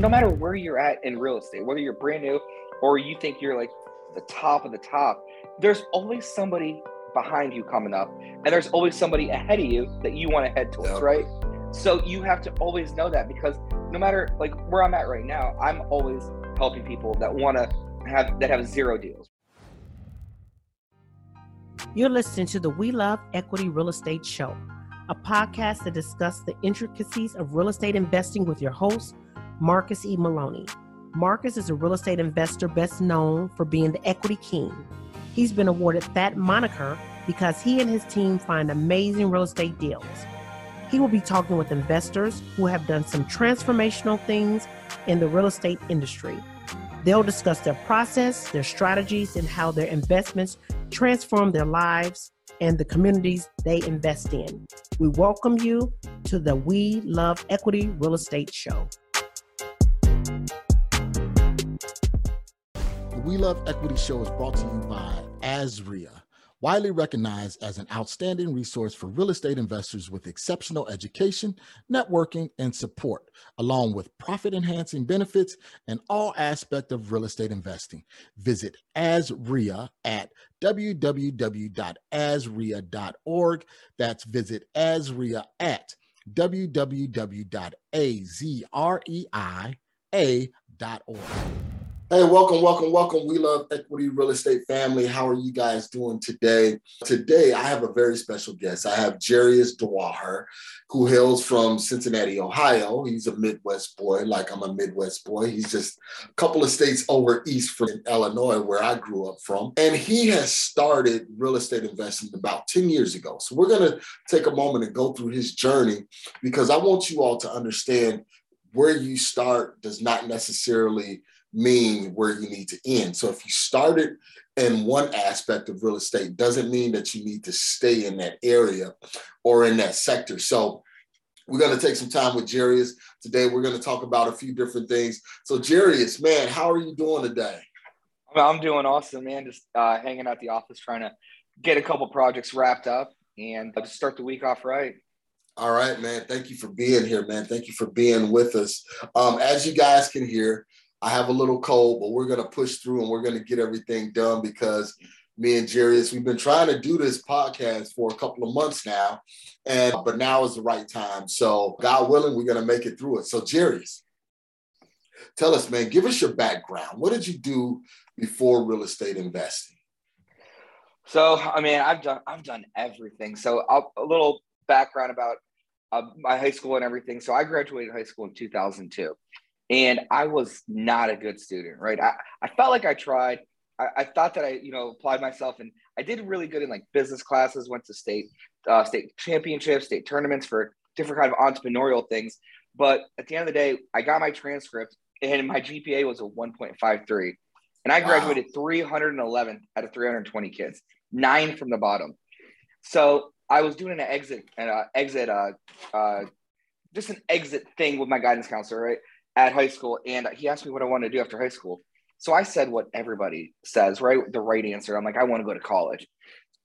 no matter where you're at in real estate, whether you're brand new or you think you're like the top of the top, there's always somebody behind you coming up, and there's always somebody ahead of you that you want to head towards, yep. right? So you have to always know that because no matter like where I'm at right now, I'm always helping people that want to have that have zero deals. You're listening to the We Love Equity Real Estate Show, a podcast that discusses the intricacies of real estate investing with your host, Marcus E. Maloney. Marcus is a real estate investor best known for being the equity king. He's been awarded that moniker because he and his team find amazing real estate deals. He will be talking with investors who have done some transformational things in the real estate industry. They'll discuss their process, their strategies, and how their investments transform their lives and the communities they invest in. We welcome you to the We Love Equity Real Estate Show. We Love Equity Show is brought to you by AZREIA, widely recognized as an outstanding resource for real estate investors with exceptional education, networking, and support, along with profit enhancing benefits and all aspects of real estate investing. Visit AZREIA at www.azreia.org. That's visit AZREIA at www.azreia.org. Hey, welcome, welcome, welcome. We love Equity Real Estate family. How are you guys doing today? Today, I have a very special guest. I have Jiries Dawaher, who hails from Cincinnati, Ohio. He's a Midwest boy, like I'm a Midwest boy. He's just a couple of states over east from Illinois, where I grew up from. And he has started real estate investing about 10 years ago. So we're going to take a moment and go through his journey because I want you all to understand where you start does not necessarily mean where you need to end. So if you started in one aspect of real estate, doesn't mean that you need to stay in that area or in that sector. So we're going to take some time with Jiries today. We're going to talk about a few different things. So Jiries, man, how are you doing today? I'm doing awesome, man. Just uh, hanging out the office, trying to get a couple projects wrapped up and just start the week off right. All right, man. Thank you for being here, man. Thank you for being with us. Um, as you guys can hear, I have a little cold, but we're going to push through and we're going to get everything done because me and Jiries, we've been trying to do this podcast for a couple of months now, and but now is the right time. So God willing, we're going to make it through it. So Jiries, tell us, man, give us your background. What did you do before real estate investing? So I mean, I've done I've done everything. So I'll, a little background about uh, my high school and everything. So I graduated high school in 2002 and I was not a good student, right? I, I felt like I tried. I, I thought that I, you know, applied myself and I did really good in like business classes, went to state, uh, state championships, state tournaments for different kind of entrepreneurial things. But at the end of the day, I got my transcript and my GPA was a 1.53. And I graduated wow. 311 out of 320 kids, nine from the bottom. So I was doing an exit, an uh, exit, uh, uh, just an exit thing with my guidance counselor, right? At high school, and he asked me what I wanted to do after high school. So I said what everybody says, right? The right answer. I'm like, I want to go to college.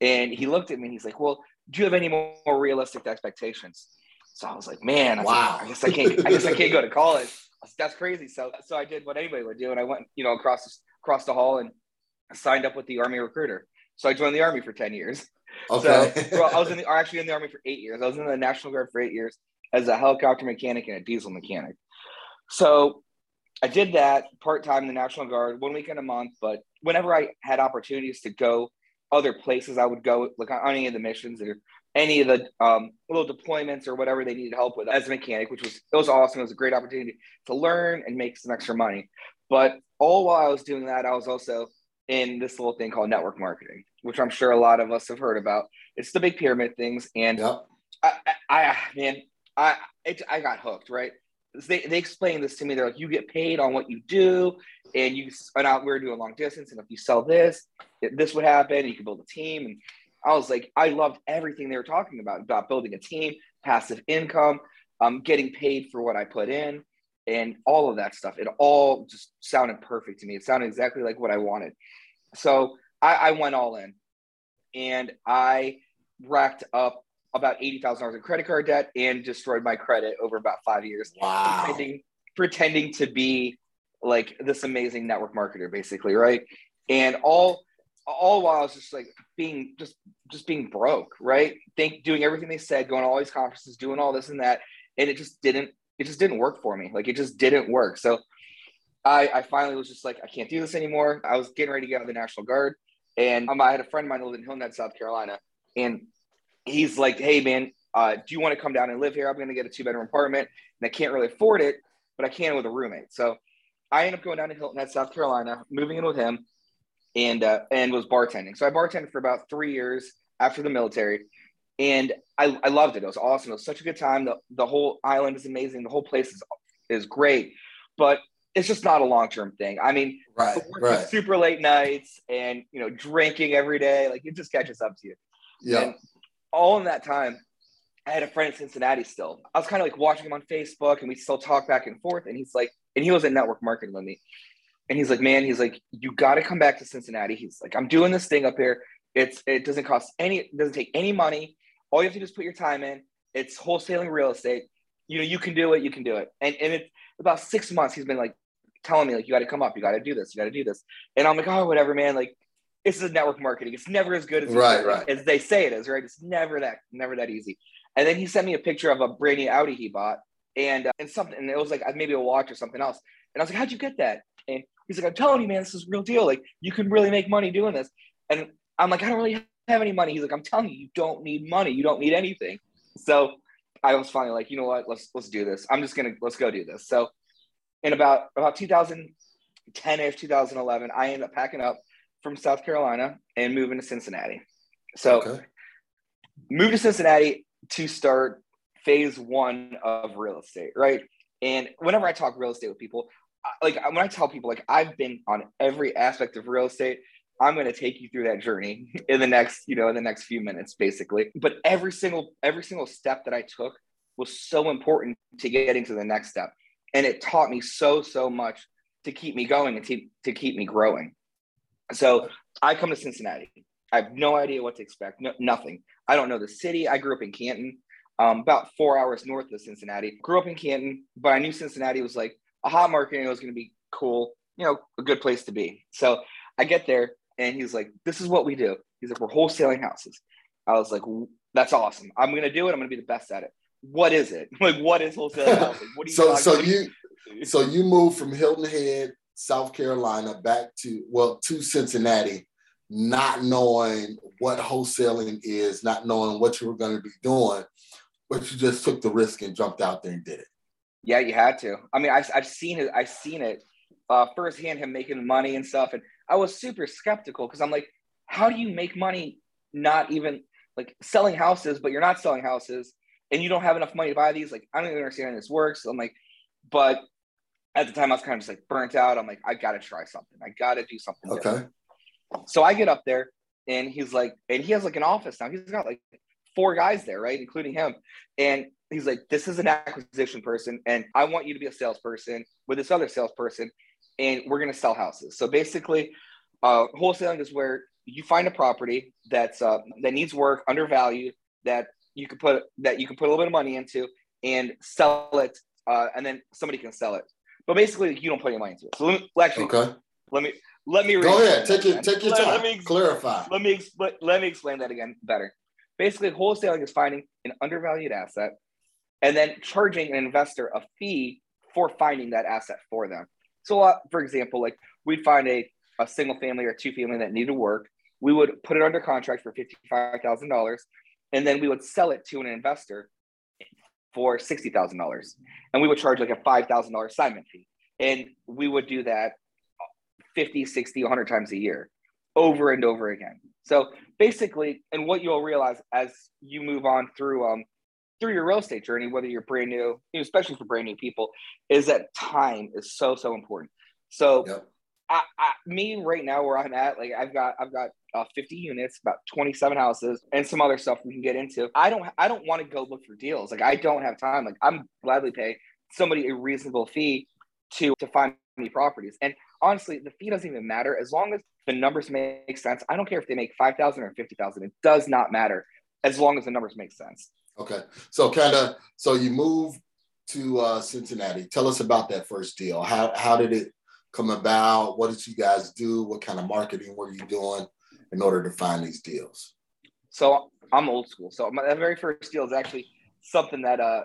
And he looked at me and he's like, Well, do you have any more realistic expectations? So I was like, Man, I wow. Like, I guess I can't. I guess I can't go to college. That's crazy. So so I did what anybody would do, and I went, you know, across across the hall and signed up with the Army recruiter. So I joined the Army for ten years. Okay. So well, I was in the actually in the Army for eight years. I was in the National Guard for eight years as a helicopter mechanic and a diesel mechanic. So I did that part time in the National Guard, one weekend a month. But whenever I had opportunities to go other places, I would go like on any of the missions or any of the um, little deployments or whatever they needed help with as a mechanic, which was it was awesome. It was a great opportunity to learn and make some extra money. But all while I was doing that, I was also in this little thing called network marketing, which I'm sure a lot of us have heard about. It's the big pyramid things, and yep. I, I, I, man, I, it, I got hooked. Right, they, they explained this to me. They're like, you get paid on what you do, and you and out we're doing a long distance, and if you sell this, this would happen. You can build a team, and I was like, I loved everything they were talking about about building a team, passive income, um, getting paid for what I put in, and all of that stuff. It all just sounded perfect to me. It sounded exactly like what I wanted. So I, I went all in, and I racked up about eighty thousand dollars in credit card debt and destroyed my credit over about five years. Wow. Spending pretending to be like this amazing network marketer, basically, right? And all all while I was just like being just just being broke, right? Think doing everything they said, going to all these conferences, doing all this and that, and it just didn't it just didn't work for me. Like it just didn't work. So I I finally was just like I can't do this anymore. I was getting ready to get out of the National Guard, and um, I had a friend of mine who lived in Hilton Head, South Carolina, and he's like, "Hey man, uh, do you want to come down and live here? I'm going to get a two bedroom apartment, and I can't really afford it, but I can with a roommate." So I ended up going down to Hilton Head, South Carolina, moving in with him and uh, and was bartending. So I bartended for about three years after the military, and I, I loved it. It was awesome. It was such a good time. The the whole island is amazing. The whole place is is great, but it's just not a long term thing. I mean, right, right. super late nights and you know drinking every day, like it just catches up to you. Yeah. And all in that time, I had a friend in Cincinnati still. I was kind of like watching him on Facebook, and we still talk back and forth. And he's like, and he was in network marketing with me. And he's like, man, he's like, you got to come back to Cincinnati. He's like, I'm doing this thing up here. It's it doesn't cost any, it doesn't take any money. All you have to do is put your time in. It's wholesaling real estate. You know, you can do it. You can do it. And and it's about six months. He's been like telling me like, you got to come up. You got to do this. You got to do this. And I'm like, oh, whatever, man. Like, this is network marketing. It's never as good as right, right. as they say it is. Right? It's never that never that easy. And then he sent me a picture of a brand new Audi he bought, and uh, and something. And it was like maybe a watch or something else. And I was like, how'd you get that? And he's like, I'm telling you, man, this is a real deal. Like, you can really make money doing this. And I'm like, I don't really have any money. He's like, I'm telling you, you don't need money. You don't need anything. So I was finally like, you know what? Let's let's do this. I'm just gonna let's go do this. So in about about 2010ish, 2011, I ended up packing up from South Carolina and moving to Cincinnati. So okay. moved to Cincinnati to start phase one of real estate, right? And whenever I talk real estate with people, like when I tell people like I've been on every aspect of real estate, I'm going to take you through that journey in the next, you know, in the next few minutes basically. But every single every single step that I took was so important to getting to the next step. And it taught me so so much to keep me going and to, to keep me growing. So I come to Cincinnati. I have no idea what to expect. No, nothing. I don't know the city. I grew up in Canton, um, about four hours north of Cincinnati. Grew up in Canton, but I knew Cincinnati was like a hot market and it was going to be cool, you know, a good place to be. So I get there and he's like, this is what we do. He's like, we're wholesaling houses. I was like, that's awesome. I'm going to do it. I'm going to be the best at it. What is it? Like, what is wholesaling houses? What do you so, so you, so you moved from Hilton Head, South Carolina back to, well, to Cincinnati, not knowing what wholesaling is, not knowing what you were going to be doing, but you just took the risk and jumped out there and did it. Yeah, you had to. I mean, I've, I've seen it. I've seen it uh, firsthand, him making money and stuff. And I was super skeptical because I'm like, how do you make money not even like selling houses, but you're not selling houses and you don't have enough money to buy these? Like, I don't even understand how this works. I'm like, but at the time I was kind of just like burnt out. I'm like, I got to try something. I got to do something. Okay. Different. So I get up there and he's like, and he has like an office now. He's got like four guys there, right? Including him. And he's like, this is an acquisition person, and I want you to be a salesperson with this other salesperson, and we're gonna sell houses. So basically, uh, wholesaling is where you find a property that's uh, that needs work, undervalued, that you can put that you can put a little bit of money into and sell it, uh, and then somebody can sell it. But basically, you don't put your money into it. So let me, well, actually, okay. let me let me go ahead. Take your take your let, time. Let me clarify. Let me explain. Let me explain that again better. Basically, wholesaling is finding an undervalued asset and then charging an investor a fee for finding that asset for them. So, uh, for example, like we'd find a, a single family or two family that needed work. We would put it under contract for $55,000 and then we would sell it to an investor for $60,000. And we would charge like a $5,000 assignment fee. And we would do that 50, 60, 100 times a year over and over again. So basically, and what you'll realize as you move on through um, through your real estate journey, whether you're brand new, especially for brand new people, is that time is so so important. So, yep. I, I, me right now where I'm at, like I've got I've got uh, 50 units, about 27 houses, and some other stuff we can get into. I don't I don't want to go look for deals. Like I don't have time. Like I'm gladly pay somebody a reasonable fee to to find me properties. And honestly, the fee doesn't even matter as long as the numbers make sense. I don't care if they make 5,000 or 50,000. It does not matter as long as the numbers make sense. Okay. So kind of, so you move to uh, Cincinnati. Tell us about that first deal. How how did it come about? What did you guys do? What kind of marketing were you doing in order to find these deals? So I'm old school. So my very first deal is actually something that uh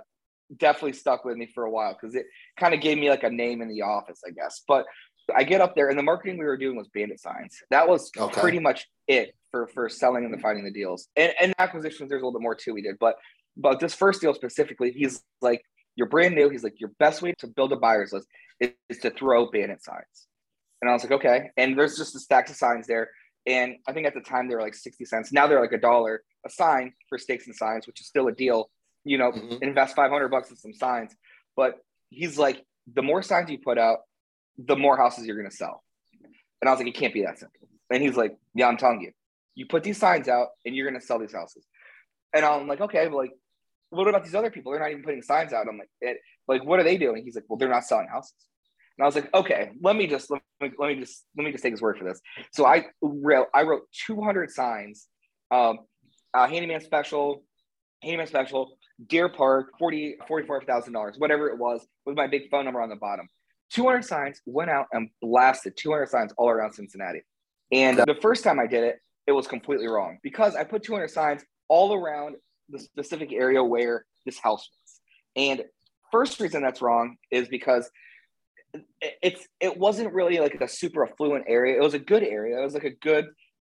definitely stuck with me for a while because it kind of gave me like a name in the office, I guess. But I get up there and the marketing we were doing was bandit signs. That was okay. pretty much it for for selling and finding the deals. And, and acquisitions, there's a little bit more too we did. But but this first deal specifically, he's like, you're brand new. He's like, your best way to build a buyer's list is, is to throw bandit signs. And I was like, okay. And there's just a stack of signs there. And I think at the time they were like 60 cents. Now they're like a dollar a sign for stakes and signs, which is still a deal. You know, mm-hmm. invest 500 bucks in some signs. But he's like, the more signs you put out, the more houses you're going to sell. And I was like, it can't be that simple. And he's like, yeah, I'm telling you, you put these signs out and you're going to sell these houses. And I'm like, okay, but like, what about these other people? They're not even putting signs out. I'm like, it, like, what are they doing? He's like, well, they're not selling houses. And I was like, okay, let me just let me, let me just let me just take his word for this. So I wrote I wrote 200 signs, um, uh, handyman special, handyman special, Deer Park, 40 $44,000, whatever it was, with my big phone number on the bottom. 200 signs, went out and blasted 200 signs all around Cincinnati. And uh, the first time I did it, it was completely wrong because I put 200 signs all around the specific area where this house was. And first reason that's wrong is because it's it wasn't really like a super affluent area. It was a good area. It was like a good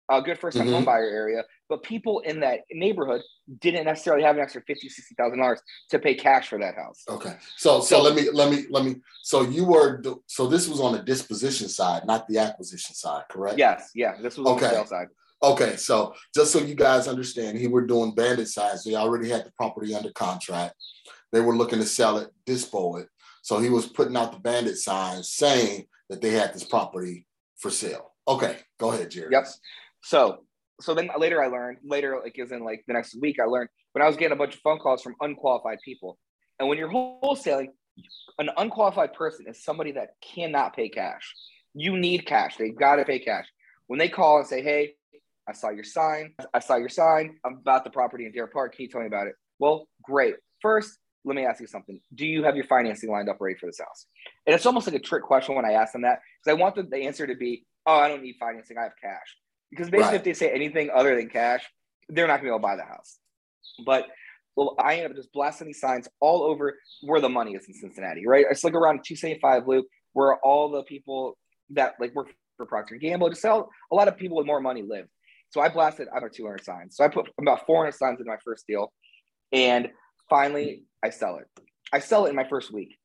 a good first time mm-hmm. home buyer area. But people in that neighborhood didn't necessarily have an extra fifty, sixty thousand dollars to pay cash for that house. Okay. So, so so let me let me let me so you were so this was on the disposition side, not the acquisition side, correct? Yes, yeah. This was okay. on the sale side. Okay, so just so you guys understand, he were doing bandit sides. They already had the property under contract. They were looking to sell it, dispo it. So he was putting out the bandit signs saying that they had this property for sale. Okay, go ahead, Jerry. Yep. So so then later I learned, later like is in like the next week, I learned when I was getting a bunch of phone calls from unqualified people. And when you're wholesaling, an unqualified person is somebody that cannot pay cash. You need cash. They gotta pay cash. When they call and say, Hey, I saw your sign, I saw your sign about the property in Deer Park. Can you tell me about it? Well, great. First, let me ask you something. Do you have your financing lined up ready for this house? And it's almost like a trick question when I ask them that because I want the, the answer to be, oh, I don't need financing. I have cash. Because basically, right. if they say anything other than cash, they're not going to be able to buy the house. But well, I end up just blasting these signs all over where the money is in Cincinnati, right? It's like around 275 loop where all the people that like work for Procter Gamble, just sell a lot of people with more money live. So I blasted I don't know 200 signs. So I put about 400 signs in my first deal, and finally I sell it. I sell it in my first week,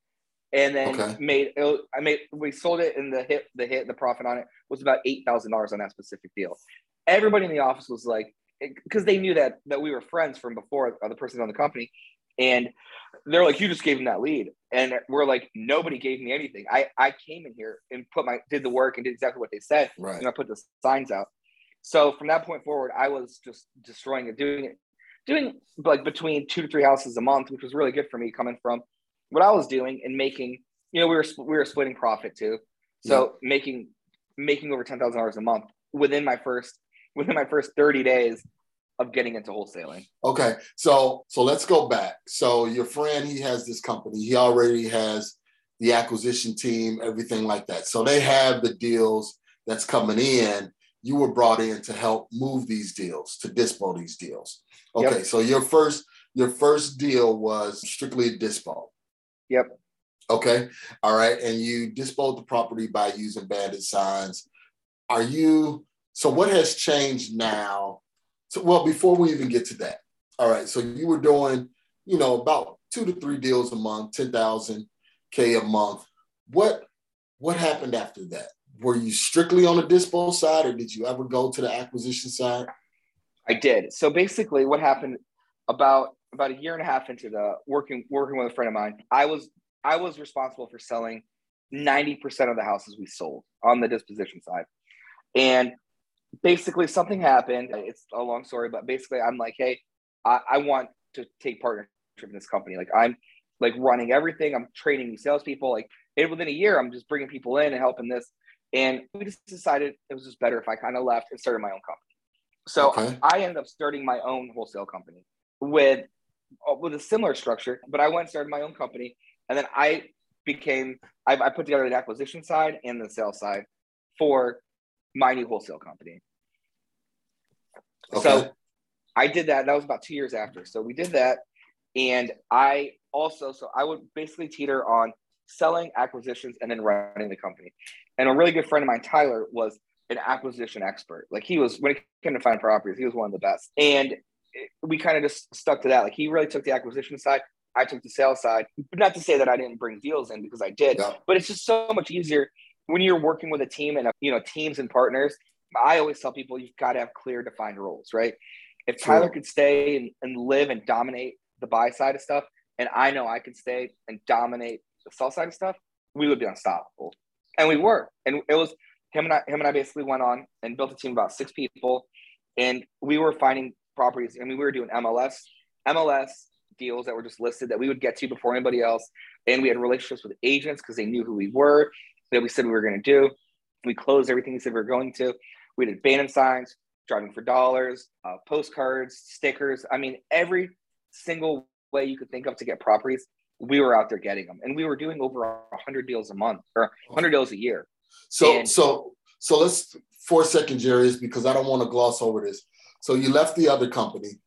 and then okay. made it, I made we sold it and the hit the hit the profit on it was about eight thousand dollars on that specific deal. Everybody in the office was like because they knew that that we were friends from before the person on the company, and they're like, "You just gave him that lead," and we're like, "Nobody gave me anything. I I came in here and put my did the work and did exactly what they said, right. and I put the signs out." So from that point forward, I was just destroying it, doing it doing like between two to three houses a month, which was really good for me coming from what I was doing and making. You know, we were we were splitting profit too, so yeah. making making over ten thousand dollars a month within my first within my first thirty days of getting into wholesaling. Okay, so so let's go back. So your friend, he has this company. He already has the acquisition team, everything like that. So they have the deals that's coming in. You were brought in to help move these deals, to dispo these deals. Okay, yep. so your first your first deal was strictly dispo. Yep. Okay. All right. And you disposed the property by using bandit signs. Are you so what has changed now? So well, before we even get to that. All right. So you were doing, you know, about two to three deals a month, 10,000 K a month. What what happened after that? Were you strictly on the dispo side or did you ever go to the acquisition side? I did. So basically, what happened about about a year and a half into the working working with a friend of mine, I was I was responsible for selling ninety percent of the houses we sold on the disposition side, and basically something happened. It's a long story, but basically, I'm like, hey, I, I want to take partnership in this company. Like I'm like running everything. I'm training these salespeople. Like within a year, I'm just bringing people in and helping this. And we just decided it was just better if I kind of left and started my own company. So okay. I ended up starting my own wholesale company with uh, with a similar structure, but I went and started my own company And then I became, I, I put together the acquisition side and the sales side for my new wholesale company. Okay. So I did that. That was about two years after. So we did that. And I also, so I would basically teeter on selling acquisitions and then running the company. And a really good friend of mine, Tyler, was an acquisition expert. Like he was, when it came to find properties, he was one of the best. And we kind of just stuck to that. Like he really took the acquisition side. I took the sales side. Not to say that I didn't bring deals in because I did, yeah. but it's just so much easier when you're working with a team and you know teams and partners. I always tell people you've got to have clear defined roles, right? If Tyler could stay and, and live and dominate the buy side of stuff, and I know I could stay and dominate the sell side of stuff, we would be unstoppable. And we were. And it was him and I him and I basically went on and built a team about six people. And we were finding properties. I mean, we were doing MLS, MLS deals that were just listed that we would get to before anybody else. And we had relationships with agents because they knew who we were, that we said we were going to do. We closed everything we said we were going to. We did banner signs, driving for dollars, uh, postcards, stickers. I mean, every single way you could think of to get properties, we were out there getting them, and we were doing over 100 deals a month or 100 deals a year. So, and, so, so let's for a second, Jerry, because I don't want to gloss over this. So you left the other company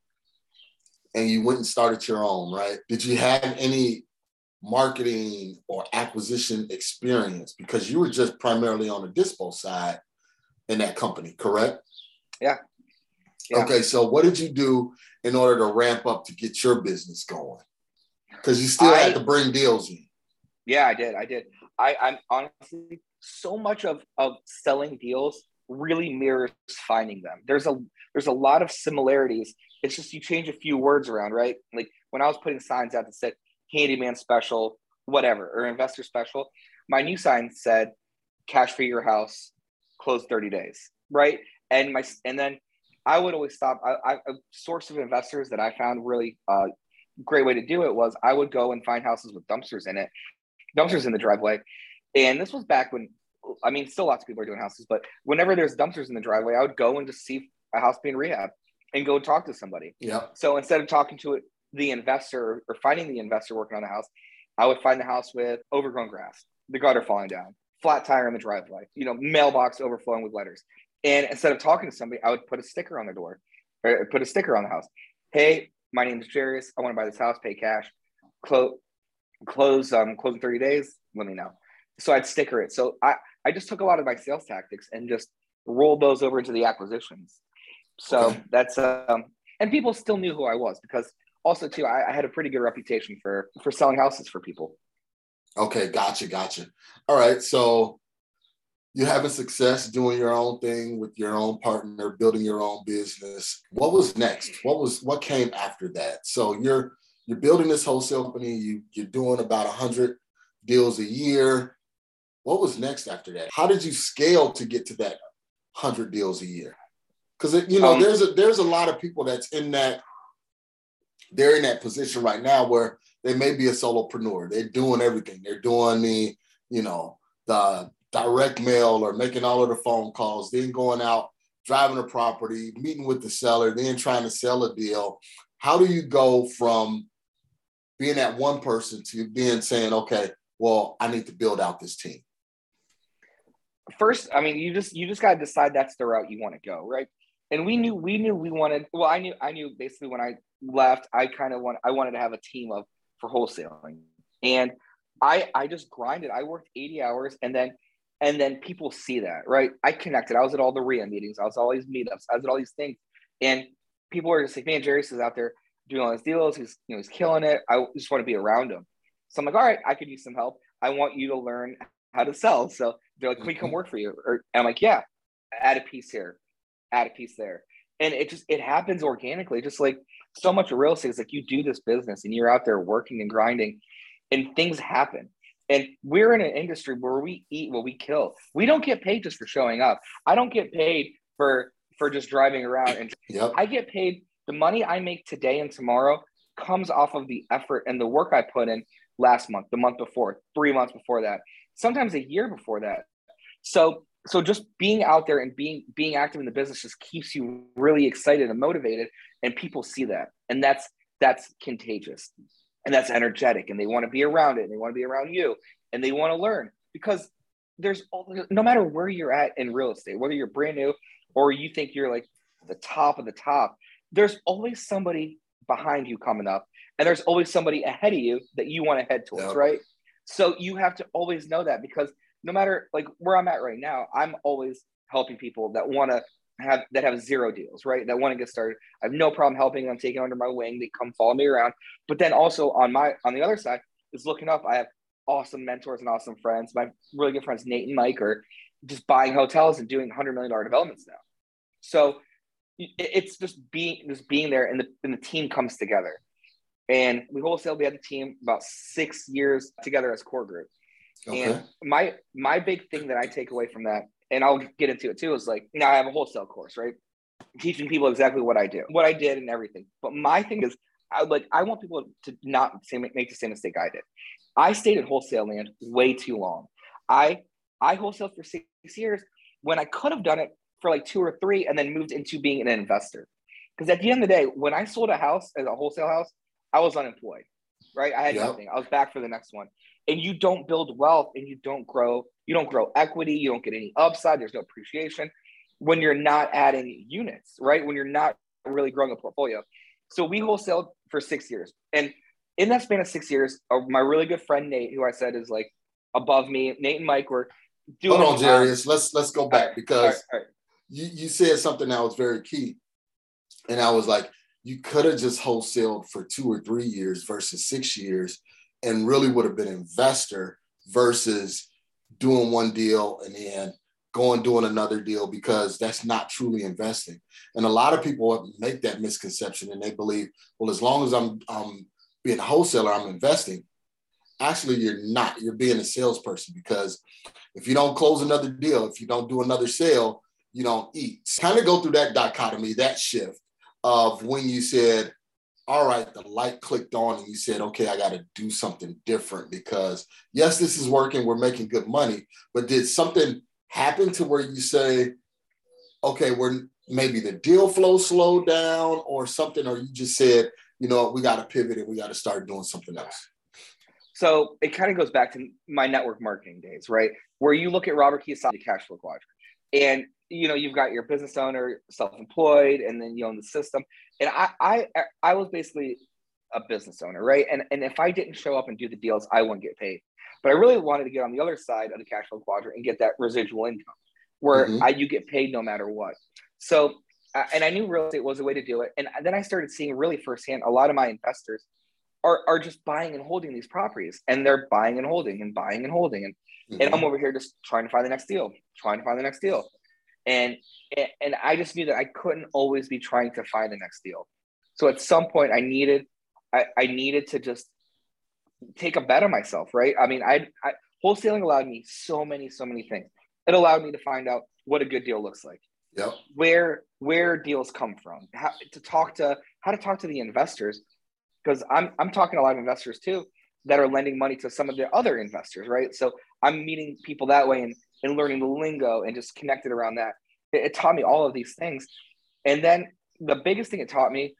and you went and started your own, right? Did you have any marketing or acquisition experience because you were just primarily on the dispo side in that company, correct? Yeah. yeah. Okay, so what did you do in order to ramp up to get your business going? Because you still I, had to bring deals in. Yeah, I did. I did. I, I'm honestly so much of of selling deals really mirrors finding them. There's a there's a lot of similarities. It's just you change a few words around, right? Like when I was putting signs out that said handyman special, whatever, or investor special, my new sign said cash for your house, close 30 days, right? And my and then I would always stop. I, I, a source of investors that I found really uh, great way to do it was I would go and find houses with dumpsters in it, dumpsters in the driveway. And this was back when, I mean, still lots of people are doing houses, but whenever there's dumpsters in the driveway, I would go and just see a house being rehab and go talk to somebody. Yeah. So instead of talking to it, the investor or finding the investor working on the house, I would find the house with overgrown grass, the gutter falling down, flat tire in the driveway, you know, mailbox overflowing with letters. And instead of talking to somebody, I would put a sticker on the door or put a sticker on the house. Hey, my name is Jiries. I want to buy this house, pay cash, close, close, um, close in 30 days. Let me know. So I'd sticker it. So I, I just took a lot of my sales tactics and just rolled those over into the acquisitions. So that's, um, and people still knew who I was because also too, I, I had a pretty good reputation for, for selling houses for people. Okay. Gotcha. Gotcha. All right. So you're having success doing your own thing with your own partner, building your own business. What was next? What was what came after that? So you're you're building this wholesale company. You you're doing about a hundred deals a year. What was next after that? How did you scale to get to that hundred deals a year? Because you know um, there's a there's a lot of people that's in that they're in that position right now where they may be a solopreneur. They're doing everything. They're doing the you know the direct mail or making all of the phone calls, then going out, driving a property, meeting with the seller, then trying to sell a deal. How do you go from being that one person to being saying, okay, well, I need to build out this team? First, I mean, you just you just gotta decide that's the route you want to go, right? And we knew we knew we wanted. Well, I knew I knew basically when I left, I kind of want I wanted to have a team of for wholesaling, and I I just grinded. I worked eighty hours, and then and then people see that, right? I connected. I was at all the REIA meetings. I was at all these meetups. I was at all these things. And people were just like, man, Jerry's is out there doing all these deals. He's, you know, he's killing it. I just want to be around him. So I'm like, all right, I could use some help. I want you to learn how to sell. So they're like, can we come mm-hmm. work for you? Or I'm like, yeah, add a piece here, add a piece there. And it just, it happens organically. Just like so much real estate is like you do this business and you're out there working and grinding and things happen and we're in an industry where we eat what we kill. We don't get paid just for showing up. I don't get paid for for just driving around and yep. I get paid the money I make today and tomorrow comes off of the effort and the work I put in last month, the month before, 3 months before that, sometimes a year before that. So so just being out there and being being active in the business just keeps you really excited and motivated and people see that. And that's that's contagious and that's energetic and they want to be around it and they want to be around you and they want to learn because there's no matter where you're at in real estate whether you're brand new or you think you're like the top of the top there's always somebody behind you coming up and there's always somebody ahead of you that you want to head towards yep. right so you have to always know that because no matter like where i'm at right now i'm always helping people that want to have that have zero deals, right? That want to get started. I have no problem helping them, taking under my wing. They come follow me around. But then also on my on the other side is looking up. I have awesome mentors and awesome friends. My really good friends Nate and Mike are just buying hotels and doing hundred million dollar developments now. So it's just being just being there, and the and the team comes together. And we wholesale. We had the team about six years together as core group. Okay. And my my big thing that I take away from that and I'll get into it too, is like now I have a wholesale course, right? Teaching people exactly what I do, what I did, and everything. But my thing is, I like I want people to not make the same mistake I did. I stayed in wholesale land way too long. I I wholesaled for six years when I could have done it for like two or three, and then moved into being an investor. Because at the end of the day, when I sold a house as a wholesale house, I was unemployed, right? I had yep. nothing. I was back for the next one and you don't build wealth and you don't grow you don't grow equity. You don't get any upside. There's no appreciation when you're not adding units right? When you're not really growing a portfolio. So we wholesaled for six years. And in that span of six years uh, my really good friend nate who i said is like above me nate and mike were doing hold on Jiries let's let's go back because all right, all right. You, you said something that was very key. And i was like you could have just wholesaled for two or three years versus six years and really would have been investor versus doing one deal and then going doing another deal because that's not truly investing. And a lot of people make that misconception and they believe, well, as long as I'm, I'm being a wholesaler, I'm investing. Actually, you're not. You're being a salesperson because if you don't close another deal, if you don't do another sale, you don't eat. Kind of go through that dichotomy, that shift of when you said, all right, the light clicked on and you said, okay, I got to do something different because yes, this is working, we're making good money, but did something happen to where you say, okay, we're maybe the deal flow slowed down or something, or you just said, you know, we got to pivot and we got to start doing something else? So it kind of goes back to my network marketing days, right? Where you look at Robert Kiyosaki cash flow quadrant and you know you've got your business owner self-employed and then you own the system and I, I I was basically a business owner, right? And and if I didn't show up and do the deals, I wouldn't get paid. But I really wanted to get on the other side of the cash flow quadrant and get that residual income, where mm-hmm. I, you get paid no matter what. So, uh, and I knew real estate was a way to do it. And then I started seeing really firsthand a lot of my investors are are just buying and holding these properties, and they're buying and holding and buying and holding, and mm-hmm. and I'm over here just trying to find the next deal, trying to find the next deal and and I just knew that I couldn't always be trying to find the next deal. So at some point, I needed I, I needed to just take a bet on myself, right? I mean, I, I wholesaling allowed me so many so many things. It allowed me to find out what a good deal looks like. Yep. Where where deals come from, how to talk to how to talk to the investors, because I'm I'm talking to a lot of investors too that are lending money to some of the other investors, right? So I'm meeting people that way and and learning the lingo and just connected around that. It, it taught me all of these things. And then the biggest thing it taught me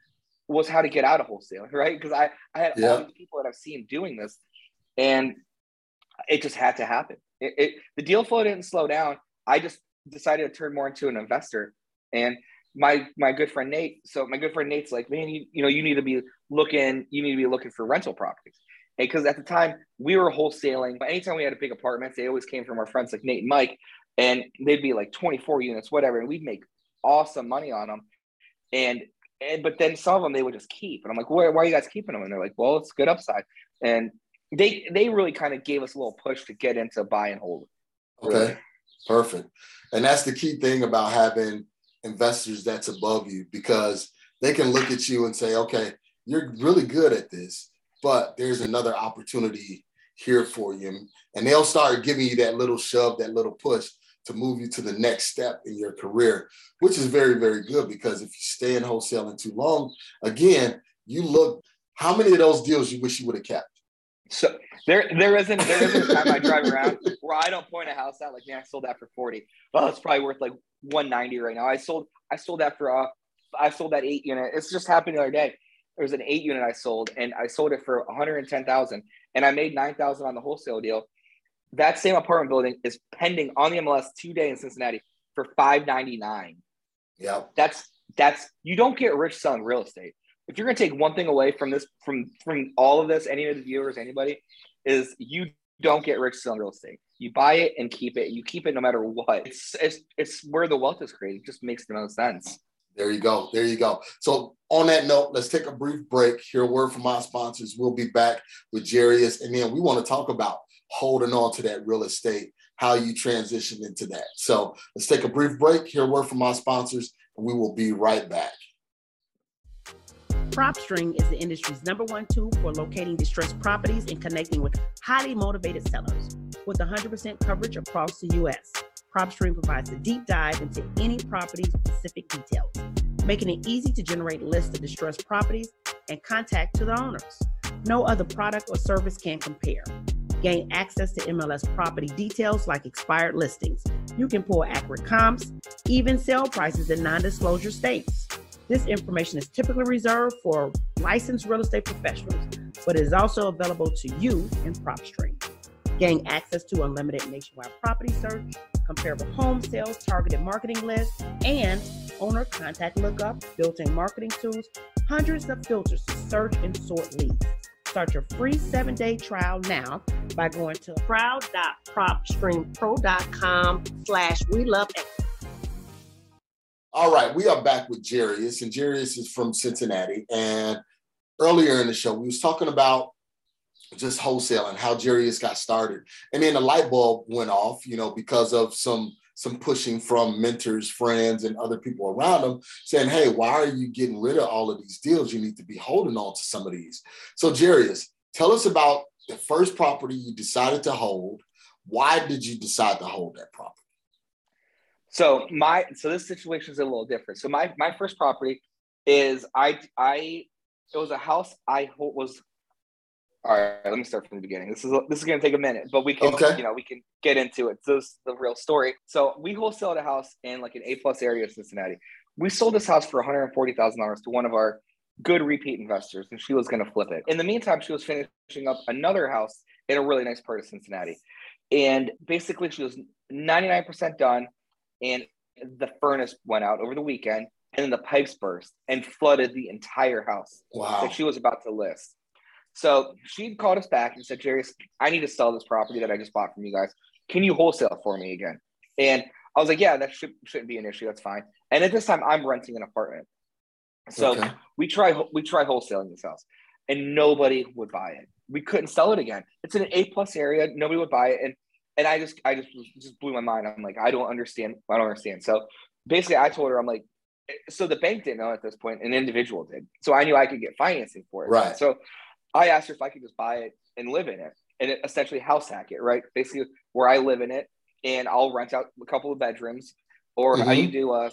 was how to get out of wholesaling, right? Because I, I had yeah. all these people that I've seen doing this and it just had to happen. It, it, the deal flow didn't slow down. I just decided to turn more into an investor. And my my good friend Nate, so my good friend Nate's like, man, you, you know, you need to be looking, you need to be looking for rental properties because at the time we were wholesaling. But anytime we had a big apartment, they always came from our friends like Nate and Mike, and they'd be like 24 units, whatever, and we'd make awesome money on them. And and but then some of them they would just keep, and I'm like, why, why are you guys keeping them? And they're like, well, it's good upside. And they they really kind of gave us a little push to get into buy and hold. Okay, perfect. And that's the key thing about having investors that's above you because they can look at you and say, okay, you're really good at this but there's another opportunity here for you. And they'll start giving you that little shove, that little push to move you to the next step in your career, which is very, very good because if you stay in wholesaling too long, again, you look, how many of those deals you wish you would have kept? So there, there isn't there isn't a time I drive around where I don't point a house out like, man, I sold that for 40. Well, it's probably worth like 190 right now. I sold I sold that for uh I sold that eight unit. It's just happened the other day there was an eight unit I sold, and I sold it for 110,000, and I made 9,000 on the wholesale deal. That same apartment building is pending on the MLS today in Cincinnati for 599. Yeah, that's that's you don't get rich selling real estate. If you're going to take one thing away from this, from from all of this, any of the viewers, anybody, is you don't get rich selling real estate. You buy it and keep it. You keep it no matter what. It's it's, it's where the wealth is created. It just makes the most sense. There you go. There you go. So on that note, let's take a brief break. Hear a word from our sponsors. We'll be back with Jiries, and then we want to talk about holding on to that real estate, how you transition into that. So let's take a brief break. Hear a word from our sponsors, and we will be right back. PropStream is the industry's number one tool for locating distressed properties and connecting with highly motivated sellers. With 100% coverage across the U.S., PropStream provides a deep dive into any property specific details, making it easy to generate lists of distressed properties and contact to the owners. No other product or service can compare. Gain access to MLS property details like expired listings. You can pull accurate comps, even sale prices in non disclosure states. This information is typically reserved for licensed real estate professionals, but is also available to you in PropStream. Gain access to unlimited nationwide property search, comparable home sales, targeted marketing lists, and owner contact lookup, built-in marketing tools, hundreds of filters to search and sort leads. Start your free seven-day trial now by going to proud.propstreampro.com slash we love all right, we are back with Jiries, and Jiries is from Cincinnati. And earlier in the show, we was talking about just wholesaling, how Jiries got started, and then the light bulb went off, you know, because of some some pushing from mentors, friends, and other people around him, saying, "Hey, why are you getting rid of all of these deals? You need to be holding on to some of these." So, Jiries, tell us about the first property you decided to hold. Why did you decide to hold that property? So my so this situation is a little different. So my my first property is I I it was a house I was all right. Let me start from the beginning. This is this is going to take a minute, but we can okay. you know we can get into it. So this is the real story. So we wholesaled a house in like an A plus area of Cincinnati. We sold this house for one hundred forty thousand dollars to one of our good repeat investors, and she was going to flip it. In the meantime, she was finishing up another house in a really nice part of Cincinnati, and basically she was ninety nine percent done and the furnace went out over the weekend and then the pipes burst and flooded the entire house wow. that she was about to list. So she called us back and said, Jerry, I need to sell this property that I just bought from you guys. Can you wholesale for me again? And I was like, yeah, that should, shouldn't be an issue. That's fine. And at this time, I'm renting an apartment. So okay. we try we try wholesaling this house, and nobody would buy it. We couldn't sell it again. It's in an A plus area. Nobody would buy it, and and I just I just just blew my mind. I'm like, I don't understand. I don't understand. So basically, I told her, I'm like, so the bank didn't know at this point, an individual did. So I knew I could get financing for it. Right. So I asked her if I could just buy it and live in it, and it, essentially house hack it. Right. Basically, where I live in it, and I'll rent out a couple of bedrooms. Or mm-hmm. how you do a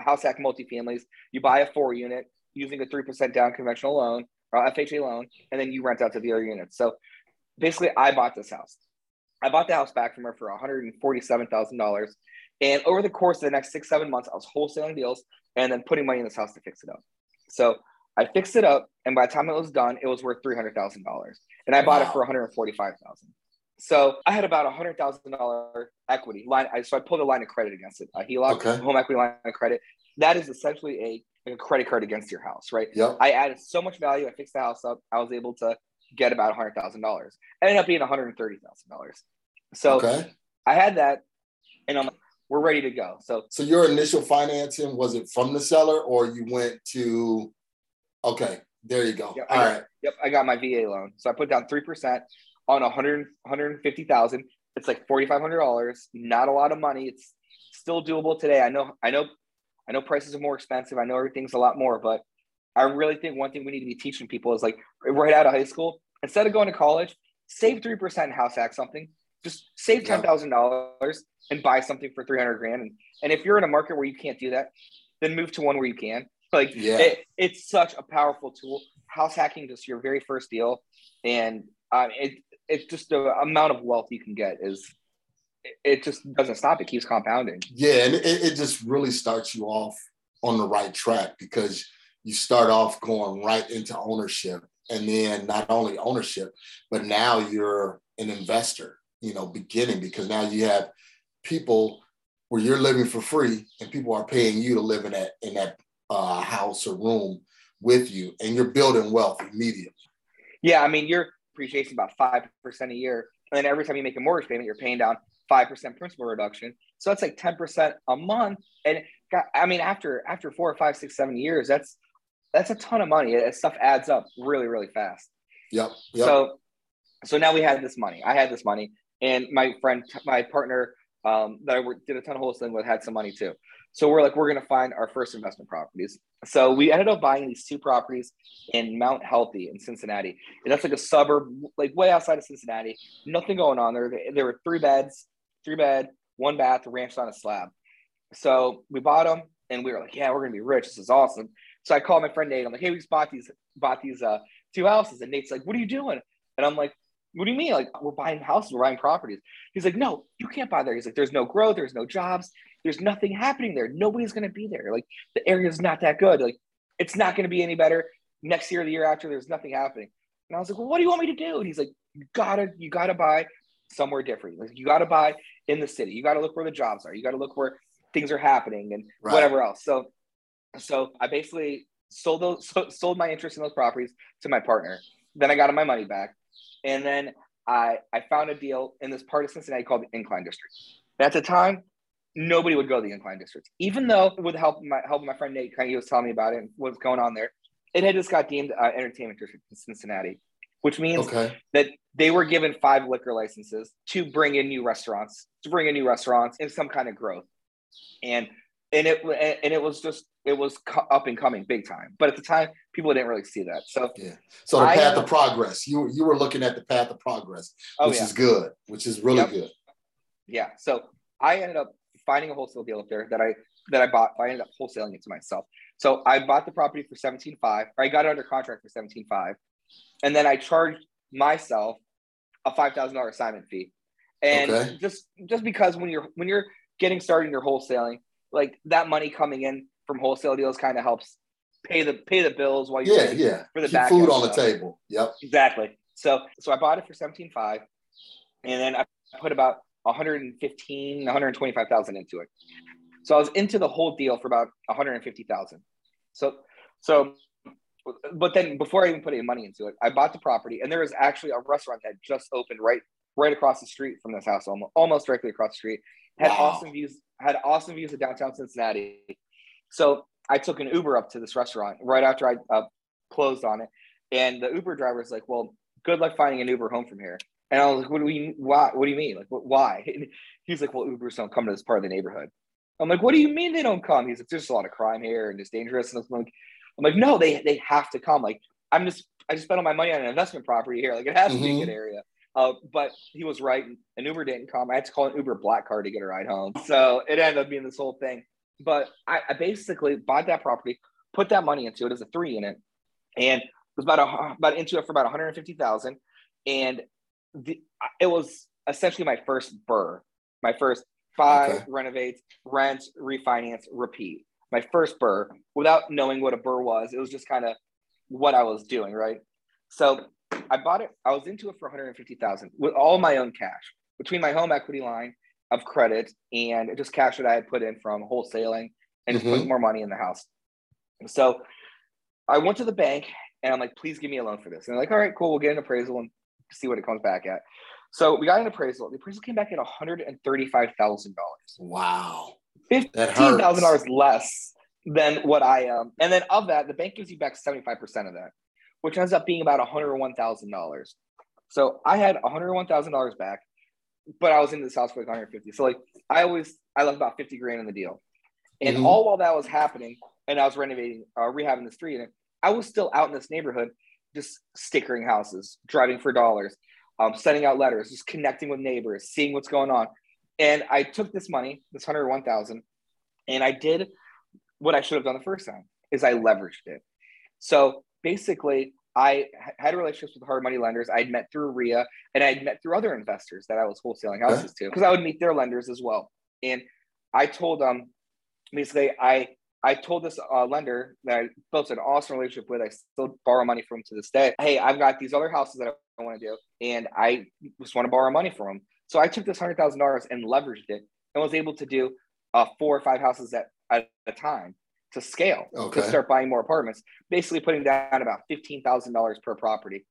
house hack multifamilies? You buy a four unit using a three percent down conventional loan or FHA loan, and then you rent out to the other units. So basically, I bought this house. I bought the house back from her for $147,000. And over the course of the next six, seven months, I was wholesaling deals and then putting money in this house to fix it up. So I fixed it up. And by the time it was done, it was worth $300,000. And I bought wow. it for 145000 So I had about a hundred thousand dollar equity line. So I pulled a line of credit against it. A HELOC, okay. home equity line of credit. That is essentially a, a credit card against your house, right? Yep. I added so much value. I fixed the house up. I was able to get about hundred thousand dollars. Ended up being one hundred thirty thousand dollars. So okay. I had that, and I'm we're ready to go. So so your initial financing was it from the seller or you went to? Okay, there you go. Yep, All got, right. Yep, I got my VA loan. So I put down three percent on 100, 150,000. It's like forty five hundred dollars. Not a lot of money. It's still doable today. I know. I know. I know prices are more expensive. I know everything's a lot more, but I really think one thing we need to be teaching people is like right out of high school, instead of going to college, save 3% and house hack something. Just save $10,000 and buy something for 300 grand. And, and if you're in a market where you can't do that, then move to one where you can. Like yeah. it, it's such a powerful tool. House hacking just your very first deal. And uh, it, it's just the amount of wealth you can get is it just doesn't stop. It keeps compounding. Yeah, and it, it, just really starts you off on the right track because you start off going right into ownership and then not only ownership but now you're an investor you know beginning because now you have people where you're living for free and people are paying you to live in that in that uh, house or room with you and you're building wealth immediately. Yeah i mean your appreciation about 5% a year and then every time you make a mortgage payment you're paying down 5% principal reduction. So that's like 10% a month and i mean after after four or five six seven years that's that's a ton of money. It, stuff adds up really really fast. Yep, yep. so so now we had this money. I had this money and my friend my partner um, that I did a ton of wholesaling with had some money too. So we're like, we're going to find our first investment properties. So we ended up buying these two properties in Mount Healthy in Cincinnati. And that's like a suburb, like way outside of Cincinnati. Nothing going on there. There were three beds, three bed, one bath, ranch on a slab. So we bought them and we were like, yeah, we're going to be rich. This is awesome. So I called my friend Nate. I'm like, hey, we just bought these, bought these uh, two houses. And Nate's like, what are you doing? And I'm like, what do you mean? Like we're buying houses, we're buying properties. He's like, no, you can't buy there. He's like, there's no growth, there's no jobs, there's nothing happening there. Nobody's gonna be there. Like the area's not that good. Like it's not gonna be any better. Next year, or the year after, there's nothing happening. And I was like, well, what do you want me to do? And he's like, you gotta, you gotta buy somewhere different. Like you gotta buy in the city. You gotta look where the jobs are. You gotta look where things are happening and right. whatever else. So, so I basically sold those, sold my interest in those properties to my partner. Then I got my money back and then I, I found a deal in this part of Cincinnati called the Incline District. At the time, nobody would go to the Incline District, even though with help my help my friend Nate, he was telling me about it and what's going on there. It had just got deemed uh, entertainment district in Cincinnati, which means okay. that they were given five liquor licenses to bring in new restaurants, to bring in new restaurants and some kind of growth. And and it and it was just it was up and coming big time. But at the time, people didn't really see that. So yeah. So the I, path of progress. You you were looking at the path of progress, oh, which yeah. is good, which is really yep. good. Yeah. So I ended up finding a wholesale deal up there that I that I bought. I ended up wholesaling it to myself. So I bought the property for seventeen five. I got it under contract for seventeen five, and then I charged myself a five thousand dollar assignment fee. And okay. just just because when you're when you're getting started in your wholesaling, like that money coming in from wholesale deals kind of helps pay the pay the bills while you're yeah yeah for the Keep back food on stuff. the table. Yep, exactly. So so I bought it for seventeen five, and then I put about 115 125,000 into it. So I was into the whole deal for about 150,000. So so but then before I even put any money into it, I bought the property and there was actually a restaurant that just opened right right across the street from this house, almost, almost directly across the street. Had wow. awesome views, had awesome views of downtown Cincinnati. So I took an Uber up to this restaurant right after I uh, closed on it, and the Uber driver was like, "Well, good luck finding an Uber home from here." And I was like, "What do we? Why? What do you mean? Like, why?" he's like, "Well, Ubers don't come to this part of the neighborhood." I'm like, "What do you mean they don't come?" He's like, "There's a lot of crime here and it's dangerous." And I'm like, "I'm like, no, they they have to come. Like, I'm just I just spent all my money on an investment property here. Like, it has mm-hmm. to be a mm-hmm. good area." Uh, but he was right. An Uber didn't come. I had to call an Uber black car to get a ride home. So it ended up being this whole thing. But I, I basically bought that property, put that money into it as a three in it, and was about a, about into it for about 150,000. And the, it was essentially my first BRRRR, my first five okay. renovate, rent, refinance, repeat. My first BRRRR without knowing what a BRRRR was. It was just kind of what I was doing, right? So I bought it. I was into it for 150,000 with all my own cash between my home equity line of credit and just cash that I had put in from wholesaling and just mm-hmm. putting more money in the house. So I went to the bank and I'm like, please give me a loan for this. And they're like, all right, cool, we'll get an appraisal and see what it comes back at. So we got an appraisal. The appraisal came back at $135,000. Wow. $15,000 less than what I um and then of that, the bank gives you back 75% of that, which ends up being about $101,000. So I had $101,000 back but I was in this house for like 150. So like I always I left about 50 grand in the deal. And mm-hmm. all while that was happening, and I was renovating, uh, rehabbing the street, and I was still out in this neighborhood, just stickering houses, driving for dollars, um, sending out letters, just connecting with neighbors, seeing what's going on. And I took this money, this hundred one thousand, and I did what I should have done the first time, is I leveraged it. So basically, I had relationships with hard money lenders I'd met through REIA and I'd met through other investors that I was wholesaling houses to because I would meet their lenders as well. And I told them basically I I told this uh, lender that I built an awesome relationship with. I still borrow money from to this day. Hey, I've got these other houses that I want to do, and I just want to borrow money from them. So I took this hundred thousand dollars and leveraged it, and was able to do uh, four or five houses at, at a time to scale okay. to start buying more apartments. Basically, putting down about fifteen thousand dollars per property,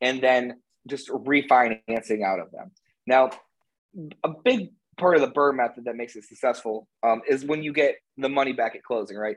and then just refinancing out of them. Now, a big part of the BRRRR method that makes it successful um, is when you get the money back at closing, right?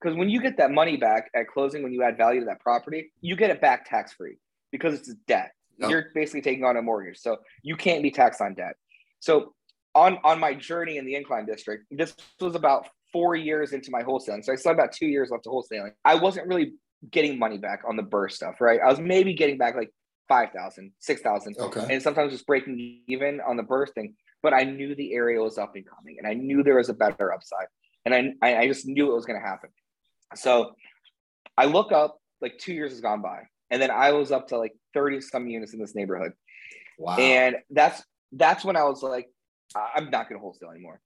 Because when you get that money back at closing, when you add value to that property, you get it back tax free because it's debt. Yep. You're basically taking on a mortgage, so you can't be taxed on debt. So on on my journey in the incline district, this was about four years into my wholesaling. So I still had about two years left to wholesaling. I wasn't really getting money back on the BRRRR stuff, right? I was maybe getting back like 5,000, 6,000. Okay. And sometimes just breaking even on the BRRRR thing. But I knew the area was up and coming and I knew there was a better upside. And I, I just knew it was going to happen. So I look up, like two years has gone by. And then I was up to like 30 some units in this neighborhood. Wow. And that's that's when I was like, I'm not going to wholesale anymore.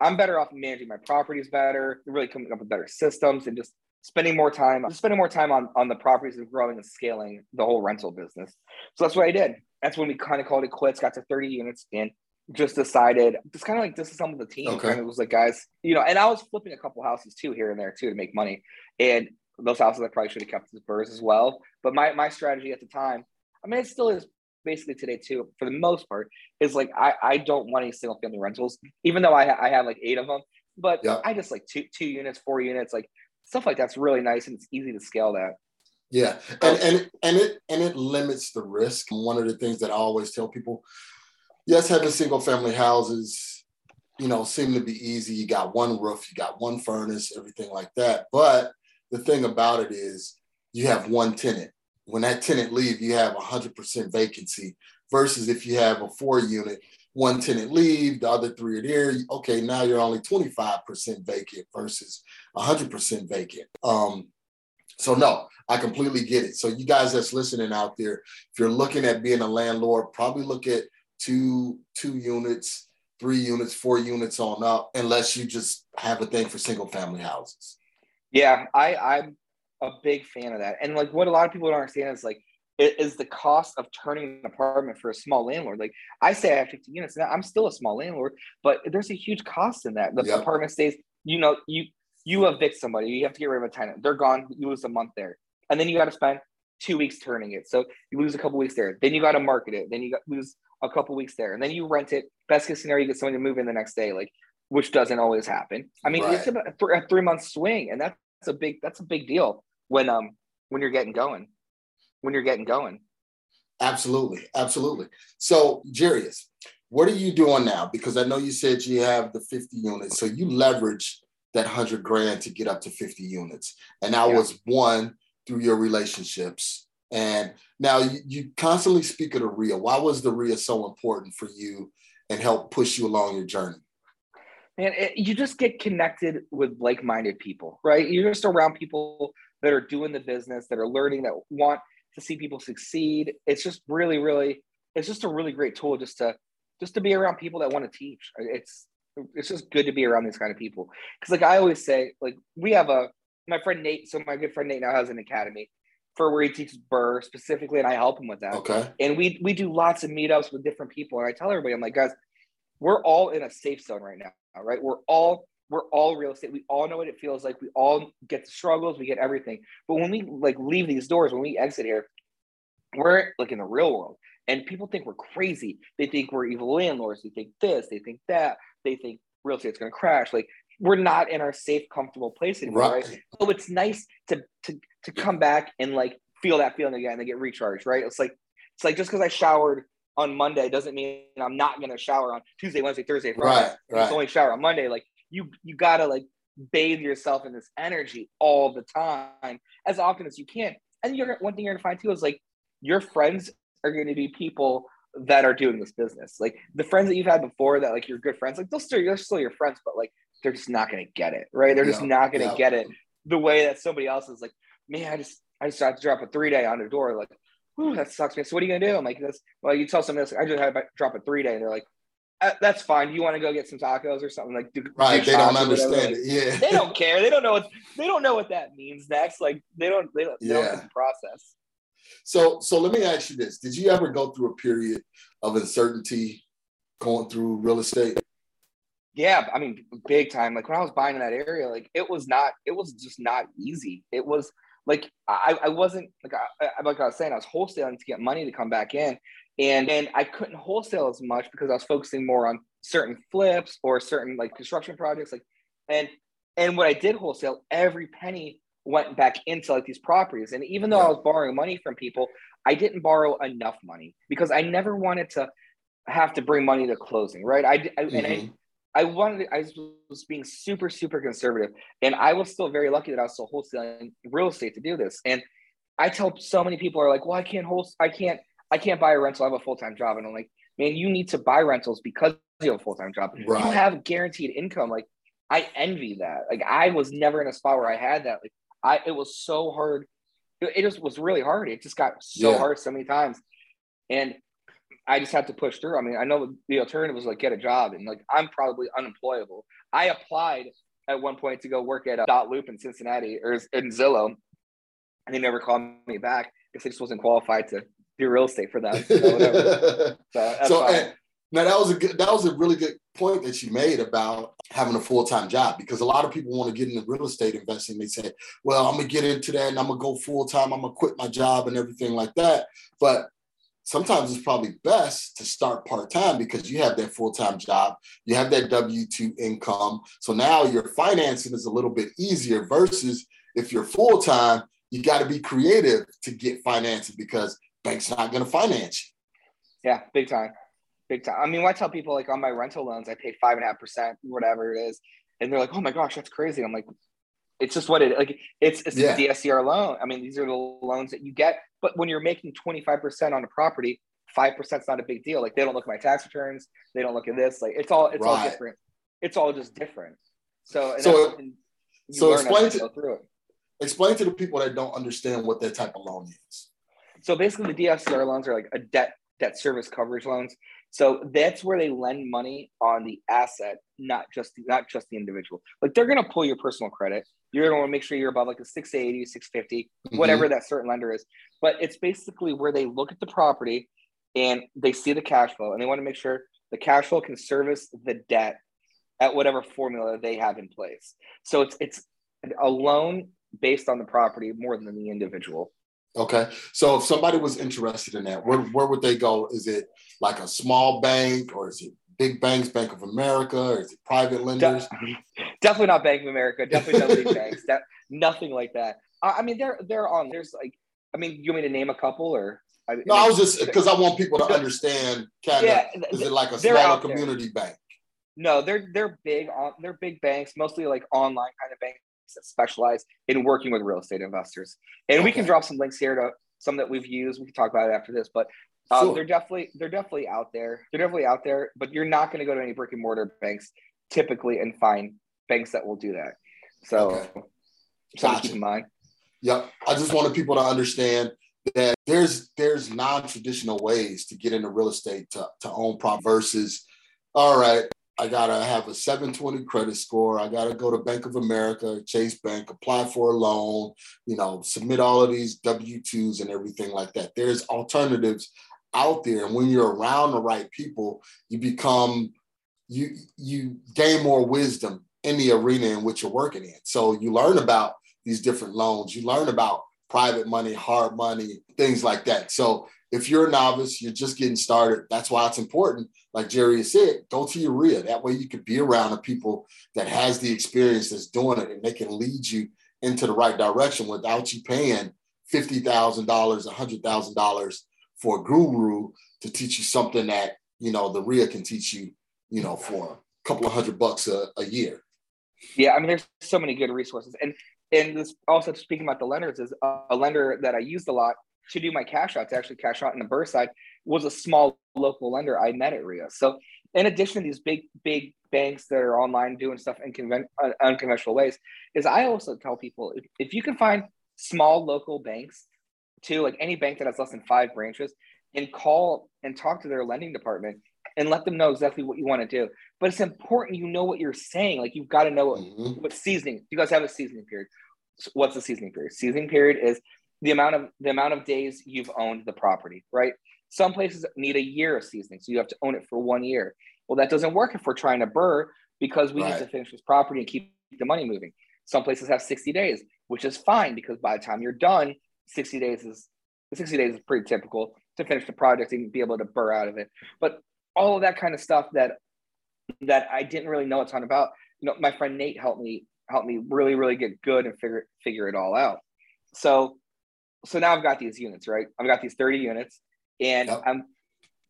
I'm better off managing my properties better, really coming up with better systems and just spending more time, just spending more time on, on the properties and growing and scaling the whole rental business. So that's what I did. That's when we kind of called it quits, got to 30 units and just decided just kind of like this is some of the team. Okay. Kind of was like, guys, you know, and I was flipping a couple houses too here and there too to make money. And those houses I probably should have kept as BRRRRs as well. But my my strategy at the time, I mean, it still is basically today too, for the most part, is like I, I don't want any single family rentals, even though I, I have like eight of them. But yeah. I just like two two units, four units, like stuff like that's really nice and it's easy to scale that. Yeah, and and and it and it limits the risk. One of the things that I always tell people, yes, having single family houses, you know, seem to be easy. You got one roof, you got one furnace, everything like that. But the thing about it is, you have one tenant. When that tenant leave, you have 100% vacancy. Versus if you have a four unit, one tenant leave, the other three are there. Okay, now you're only 25% vacant versus 100% vacant. Um, so no, I completely get it. So you guys that's listening out there, if you're looking at being a landlord, probably look at two two units, three units, four units on up, unless you just have a thing for single family houses. Yeah, I I'm a big fan of that. And like what a lot of people don't understand is like is the cost of turning an apartment for a small landlord. Like I say I have 50 units now, I'm still a small landlord, but there's a huge cost in that. The yep. apartment stays, you know, you you evict somebody, you have to get rid of a tenant. They're gone, you lose a month there. And then you got to spend two weeks turning it. So you lose a couple weeks there. Then you got to market it. Then you got lose a couple weeks there. And then you rent it. Best case scenario, you get someone to move in the next day, like which doesn't always happen. I mean, right. it's a, a three month swing, and that's a big that's a big deal when um when you're getting going when you're getting going. Absolutely, absolutely. So, Jiries, what are you doing now? Because I know you said you have the 50 units, so you leverage that 100 grand to get up to 50 units. And that yeah. was one through your relationships. And now you, you constantly speak of the REIA. Why was the REIA so important for you and help push you along your journey? Man, it, you just get connected with like-minded people, right? You're just around people that are doing the business, that are learning, that want to see people succeed. It's just really, really, it's just a really great tool just to just to be around people that want to teach. It's it's just good to be around these kind of people. Because like I always say, like we have a my friend Nate, so my good friend Nate now has an academy for where he teaches BRRRR specifically, and I help him with that. Okay. And we we do lots of meetups with different people, and I tell everybody, I'm like, guys, we're all in a safe zone right now, right? We're all we're all real estate. We all know what it feels like. We all get the struggles. We get everything. But when we like leave these doors, when we exit here, we're like in the real world. And people think we're crazy. They think we're evil landlords. They think this. They think that. They think real estate's going to crash. Like we're not in our safe, comfortable place anymore. Right. right. So it's nice to to to come back and like feel that feeling again and get recharged. Right. It's like it's like just because I showered on Monday doesn't mean I'm not going to shower on Tuesday, Wednesday, Thursday, Friday. Right. right. It's only shower on Monday. Like you you gotta like bathe yourself in this energy all the time as often as you can. And you're one thing you're gonna find too is like your friends are going to be people that are doing this business. Like the friends that you've had before that like your good friends, like they'll still they're still your friends, but like they're just not gonna get it, right? They're just not gonna yeah. get it the way that somebody else is like, man, I just I just had to drop a three day on the door. Like, that sucks, man. So what are you gonna do? I'm like, this well, you tell somebody else, I just had to drop a three day, and they're like, uh, that's fine. You want to go get some tacos or something like do, right? They don't understand it. Yeah, they don't care. They don't know what they don't know what that means next. Like they don't they don't, yeah. don't process. So so let me ask you this: Did you ever go through a period of uncertainty going through real estate? Yeah, I mean, big time. Like when I was buying in that area, like it was not. It was just not easy. It was like I, I wasn't like I, like I was saying, I was wholesaling to get money to come back in, and and I couldn't wholesale as much because I was focusing more on certain flips or certain like construction projects, like and and what I did wholesale, every penny went back into like these properties, and even though. I was borrowing money from people, I didn't borrow enough money because I never wanted to have to bring money to closing, right? I, I mm-hmm. and I mm-hmm. I wanted, I was being super, super conservative. And I was still very lucky that I was still wholesaling real estate to do this. And I tell so many people are like, well, I can't host, I can't, I can't buy a rental. I have a full time job. And I'm like, man, you need to buy rentals because you have a full time job. Right. You have guaranteed income. Like, I envy that. Like, I was never in a spot where I had that. Like, I, it was so hard. It, it just was really hard. It just got so yeah. hard so many times. And I just had to push through. I mean, I know the alternative was like get a job, and like I'm probably unemployable. I applied at one point to go work at a dotloop in Cincinnati or in Zillow, and they never called me back because I just wasn't qualified to do real estate for them. So, so, so now that was a good, that was a really good point that you made about having a full time job because a lot of people want to get into real estate investing. They say, "Well, I'm gonna get into that and I'm gonna go full time. I'm gonna quit my job and everything like that." But sometimes it's probably best to start part time because you have that full time job, you have that W 2 income. So now your financing is a little bit easier versus if you're full time, you got to be creative to get financing because bank's not going to finance you. Yeah, big time. Big time. I mean, I tell people like on my rental loans, I pay five and a half percent, whatever it is. And they're like, oh my gosh, that's crazy. I'm like, it's just what it like. It's it's yeah. a DSCR loan. I mean, these are the loans that you get. But when you're making 25% on a property, five percent is not a big deal. Like they don't look at my tax returns. They don't look at this. Like it's all it's right. all different. It's all just different. So so so explain to, to explain to the people that don't understand what that type of loan is. So basically, the DSCR loans are like a debt debt service coverage loans. So that's where they lend money on the asset, not just not just the individual. Like they're going to pull your personal credit. You're going to want to make sure you're above like a 680, 650, mm-hmm. whatever that certain lender is. But it's basically where they look at the property and they see the cash flow and they want to make sure the cash flow can service the debt at whatever formula they have in place. So it's it's a loan based on the property more than the individual. Okay. So if somebody was interested in that, where, where would they go? Is it like a small bank or is it big banks, Bank of America, or is it private lenders? De- definitely not Bank of America. Definitely not banks. That, nothing like that. I, I, mean, they're they're on. There's like, I mean, you want me to name a couple or? I, no, I was just because I want people to understand. Kind of, yeah, is it like a smaller community there. bank? No, they're they're big on they're big banks, mostly like online kind of banks that specialize in working with real estate investors. And okay. we can drop some links here to some that we've used. We can talk about it after this, but um, sure. they're definitely they're definitely out there. They're definitely out there, but you're not going to go to any brick and mortar banks typically and find banks that will do that. So, okay. something gotcha. keep in mind. Yep, I just wanted people to understand that there's there's non-traditional ways to get into real estate to, to own property versus all right I gotta have a 720 credit score. I gotta go to Bank of America, Chase Bank, apply for a loan, you know, submit all of these W-2s and everything like that. There's alternatives out there. And when you're around the right people, you become you you gain more wisdom in the arena in which you're working in. So you learn about these different loans, you learn about private money, hard money, things like that. So if you're a novice, you're just getting started. That's why it's important. Like Jerry said, go to your REIA. That way you can be around the people that has the experience that's doing it and they can lead you into the right direction without you paying $50,000, $100,000 for a guru to teach you something that, you know, the REIA can teach you, you know, for a couple of hundred bucks a, a year. Yeah, I mean, there's so many good resources. And and this also speaking about the lenders is a lender that I used a lot to do my cash out to actually cash out in the burst side was a small local lender I met at REIA. So in addition to these big, big banks that are online doing stuff in conven- uh, unconventional ways, is I also tell people if, if you can find small local banks to like any bank that has less than five branches and call and talk to their lending department and let them know exactly what you want to do. But it's important you know what you're saying. Like you've got to know mm-hmm. what seasoning. You guys have a seasoning period. So what's the seasoning period? Seasoning period is the amount of the amount of days you've owned the property, right? Some places need a year of seasoning, so you have to own it for one year. Well, that doesn't work if we're trying to BRRRR because we right. need to finish this property and keep the money moving. Some places have 60 days, which is fine because by the time you're done, 60 days is 60 days is pretty typical to finish the project and be able to BRRRR out of it. But all of that kind of stuff that that I didn't really know a ton about. You know, my friend Nate helped me helped me really really get good and figure figure it all out. So so now I've got these units, right? I've got these 30 units and yep. I'm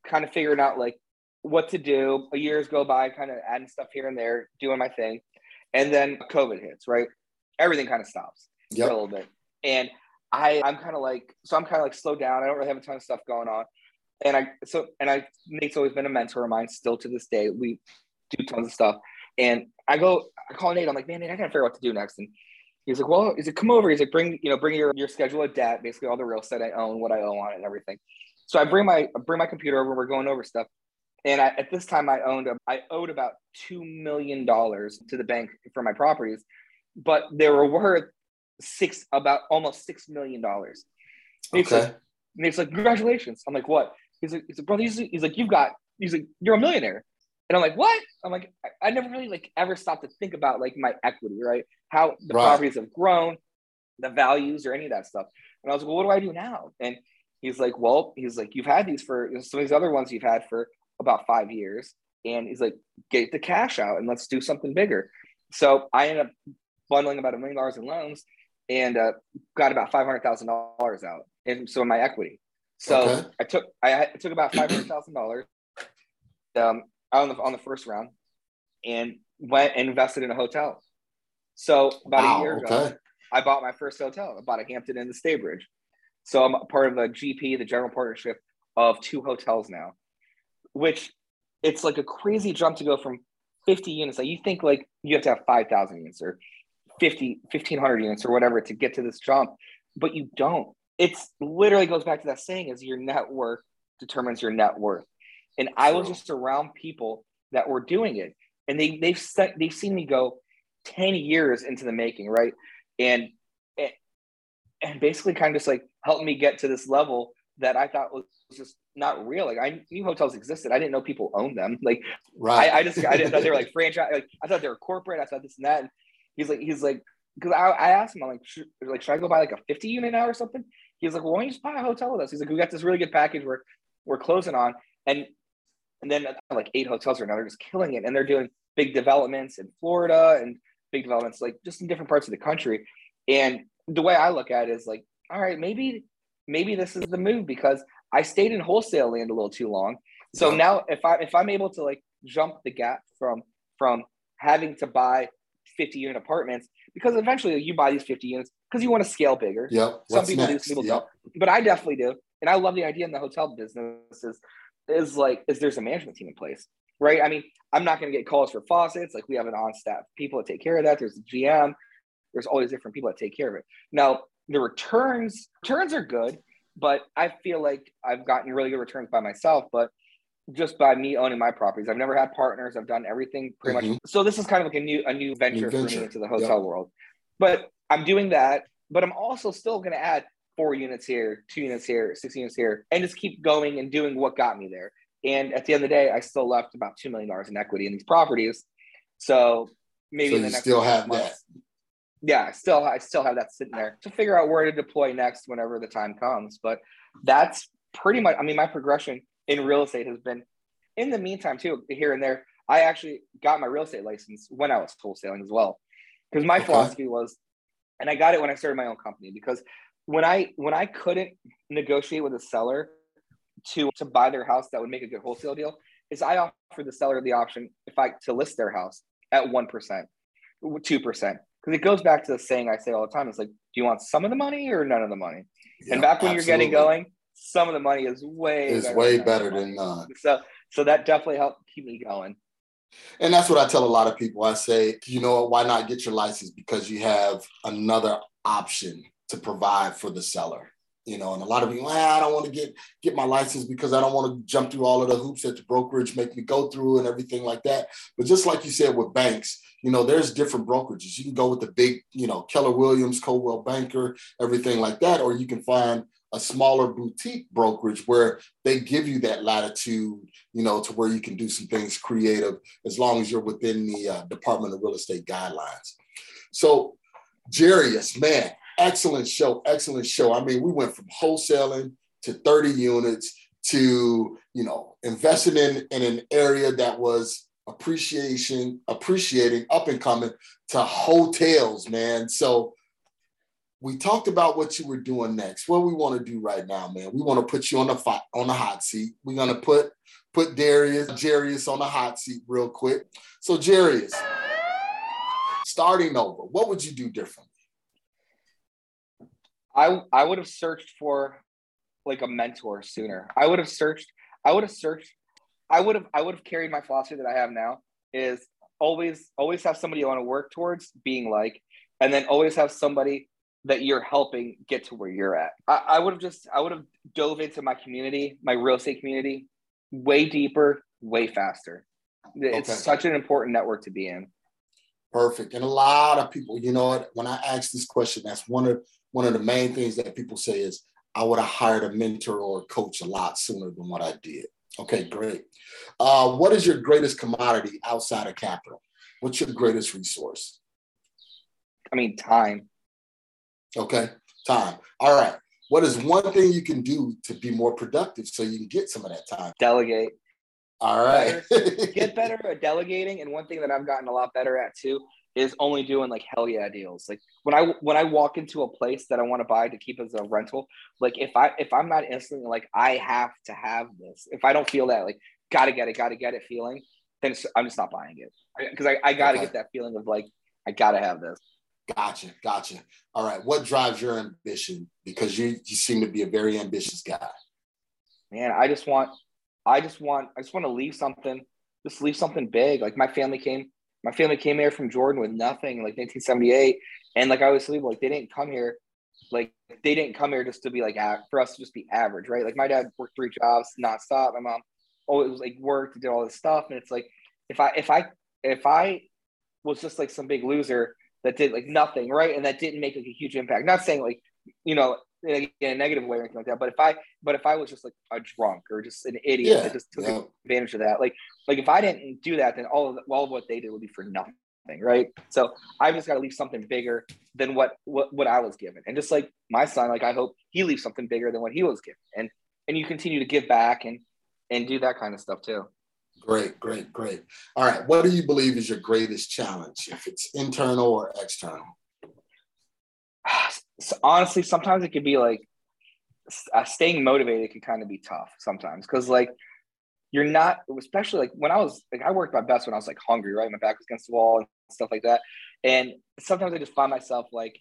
kind of figuring out like what to do. A years go by, kind of adding stuff here and there, doing my thing. And then COVID hits, right? Everything kind of stops yep. for a little bit. And I, I'm kind of like, so I'm kind of like slowed down. I don't really have a ton of stuff going on. And I, so, and I, Nate's always been a mentor of mine still to this day. We do tons of stuff. And I go, I call Nate. I'm like, man, Nate, I gotta figure out what to do next. And he's like, well, he's like, come over. He's like, bring, you know, bring your, your schedule of debt, basically all the real estate I own, what I owe on it and everything. So I bring my, I bring my computer over. We're going over stuff. And I, at this time, I owned, a, I owed about two million dollars to the bank for my properties, but they were worth six, about almost six million dollars. Okay. Like, and it's like, congratulations. I'm like, what? He's like, he's like, brother, he's, he's like, you've got, he's like, you're a millionaire. And I'm like, what? I'm like, I, I, never really like ever stopped to think about like my equity, right? How the right. properties have grown, the values, or any of that stuff. And I was like, well, what do I do now? And he's like, well, he's like, you've had these for some of these other ones you've had for about five years. And he's like, get the cash out and let's do something bigger. So I ended up bundling about a million dollars in loans and uh, got about five hundred thousand dollars out, and so my equity. So okay. I took I, took about five hundred thousand dollars um, on the on the first round, and went and invested in a hotel. So about wow, a year ago, okay. I bought my first hotel. I bought a Hampton Inn the Staybridge. So I'm part of the GP, the general partnership of two hotels now which it's like a crazy jump to go from 50 units. Like you think like you have to have 5,000 units or 50, 1500 units or whatever to get to this jump, but you don't. It's literally goes back to that saying is your net worth determines your net worth. And I was just around people that were doing it and they, they've set, they've seen me go 10 years into the making. Right. And, eh, and basically kind of just like helped me get to this level that I thought was just not real. Like I knew hotels existed. I didn't know people owned them. Like right. I, I just I didn't thought they were like franchise. Like I thought they were corporate. I thought this and that. And he's like he's like because I, I asked him I'm like should, like should I go buy like a 50 unit now or something? He's like well, why don't you just buy a hotel with us? He's like we got this really good package we're we're closing on and and then uh, like eight hotels right now they're just killing it and they're doing big developments in Florida and big developments like just in different parts of the country. And the way I look at it is like all right maybe maybe this is the move because I stayed in wholesale land a little too long. So now if I if I'm able to like jump the gap from from having to buy 50 unit apartments because eventually you buy these 50 units because you want to scale bigger. Yeah. Some people next? do, some people yep. don't. But I definitely do. And I love the idea in the hotel business is, is like is there's a management team in place. Right. I mean, I'm not going to get calls for faucets. Like we have an on staff people that take care of that. There's a GM. There's all these different people that take care of it. Now the returns returns are good but I feel like I've gotten really good returns by myself, but just by me owning my properties. I've never had partners. I've done everything pretty mm-hmm. much. So this is kind of like a new a new venture, new venture. for me into the hotel yep. world. But I'm doing that, but I'm also still going to add four units here, two units here, six units here, and just keep going and doing what got me there. And at the end of the day, I still left about two million dollars in equity in these properties. So maybe so in the next still have months, that yeah, still I still have that sitting there to figure out where to deploy next whenever the time comes. But that's pretty much I mean my progression in real estate has been in the meantime too, here and there. I actually got my real estate license when I was wholesaling as well. Because my okay. philosophy was, and I got it when I started my own company because when I when I couldn't negotiate with a seller to to buy their house that would make a good wholesale deal, is I offered the seller the option if I to list their house at one percent, two percent because it goes back to the saying I say all the time. It's like, do you want some of the money or none of the money? Yeah, and back when absolutely. you're getting going, some of the money is way is way than better than none. So so that definitely helped keep me going. And that's what I tell a lot of people. I say, you know, why not get your license because you have another option to provide for the seller. you know, and a lot of people, ah, I don't want to get get my license because I don't want to jump through all of the hoops that the brokerage make me go through and everything like that. But just like you said with banks, you know, there's different brokerages. You can go with the big, you know, Keller Williams, Coldwell Banker, everything like that, or you can find a smaller boutique brokerage where they give you that latitude, you know, to where you can do some things creative as long as you're within the uh, Department of Real Estate guidelines. So, Jiries, man, excellent show, excellent show. I mean, we went from wholesaling to 30 units to, you know, investing in, in an area that was appreciation, appreciating, up and coming to hotels, man. So we talked about what you were doing next. What we want to do right now, man, we want to put you on the fi- on the hot seat. We're gonna put put Darius, Jiries on the hot seat real quick. So Jiries, starting over, what would you do differently? I I would have searched for like a mentor sooner. I would have searched. I would have searched. I would have. I would have carried my philosophy that I have now is always always have somebody you want to work towards being like, and then always have somebody that you're helping get to where you're at. I, I would have just I would have dove into my community, my real estate community, way deeper, way faster. It's okay. such an important network to be in. Perfect. And a lot of people, you know what, when I ask this question, that's one of one of the main things that people say is, I would have hired a mentor or a coach a lot sooner than what I did. Okay, great. Uh, what is your greatest commodity outside of capital? What's your greatest resource? I mean, time. Okay, time. All right. What is one thing you can do to be more productive so you can get some of that time? Delegate. All right. better, get better at delegating. And one thing that I've gotten a lot better at too is only doing like hell yeah deals. Like when I when I walk into a place that I want to buy to keep as a rental, like if I if I'm not instantly like I have to have this, if I don't feel that like gotta get it, gotta get it feeling, then I'm just not buying it because I, I gotta okay. get that feeling of like I gotta have this. Gotcha, gotcha. All right, what drives your ambition? Because you you seem to be a very ambitious guy. Man, I just want, I just want, I just want to leave something, just leave something big. Like my family came my family came here from Jordan with nothing, like 1978, and like I was sleeping, like they didn't come here, like they didn't come here just to be like for us to just be average, right? Like my dad worked three jobs nonstop. My mom always like worked, did all this stuff, and it's like if I if I if I was just like some big loser that did like nothing, right, and that didn't make like a huge impact. Not saying like you know in a negative way or anything like that. But if I, but if I was just like a drunk or just an idiot yeah, that just took yeah. advantage of that, like, like if I didn't do that, then all of all of what they did would be for nothing, right? So I just got to leave something bigger than what, what what I was given, and just like my son, like I hope he leaves something bigger than what he was given, and and you continue to give back and and do that kind of stuff too. Great, great, great. All right, what do you believe is your greatest challenge, if it's internal or external? so honestly, sometimes it could be like uh, staying motivated can kind of be tough sometimes because like you're not, especially like when I was like I worked my best when I was like hungry, right? My back was against the wall and stuff like that. And sometimes I just find myself like,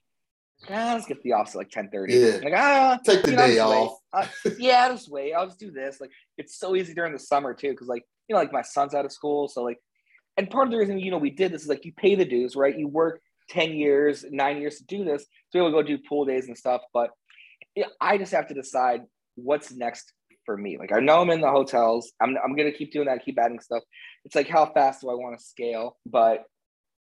ah, let's get the office at like 10 30. Yeah. Like, ah, take the know, day off. Uh, yeah, I'll just wait. I'll just do this. Like, it's so easy during the summer too, because like, you know, like my son's out of school. So, like, and part of the reason, you know, we did this is like you pay the dues, right? You work 10 years, nine years to do this. So we'll go do pool days and stuff. But I just have to decide what's next for me. Like I know I'm in the hotels. I'm, I'm going to keep doing that, keep adding stuff. It's like, how fast do I want to scale? But,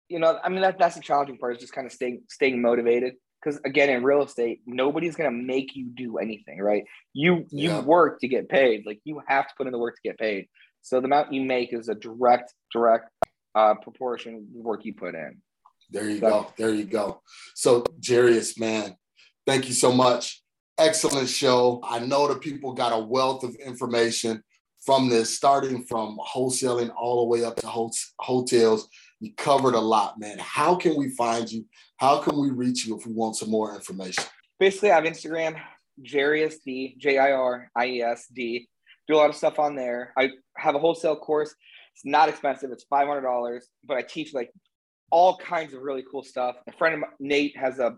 you know, I mean, that, that's the challenging part is just kind of staying, staying motivated. Because again, in real estate, nobody's going to make you do anything, right? You, you yeah. work to get paid. Like you have to put in the work to get paid. So the amount you make is a direct, direct uh, proportion of the work you put in. There you go. There you go. So, Jiries, man, thank you so much. Excellent show. I know the people got a wealth of information from this, starting from wholesaling all the way up to hotels. You covered a lot, man. How can we find you? How can we reach you if we want some more information? Basically, I have Instagram, Jiries D, J I R I E S D. Do a lot of stuff on there. I have a wholesale course. It's not expensive. It's five hundred dollars, but I teach like all kinds of really cool stuff. A friend of mine, Nate has a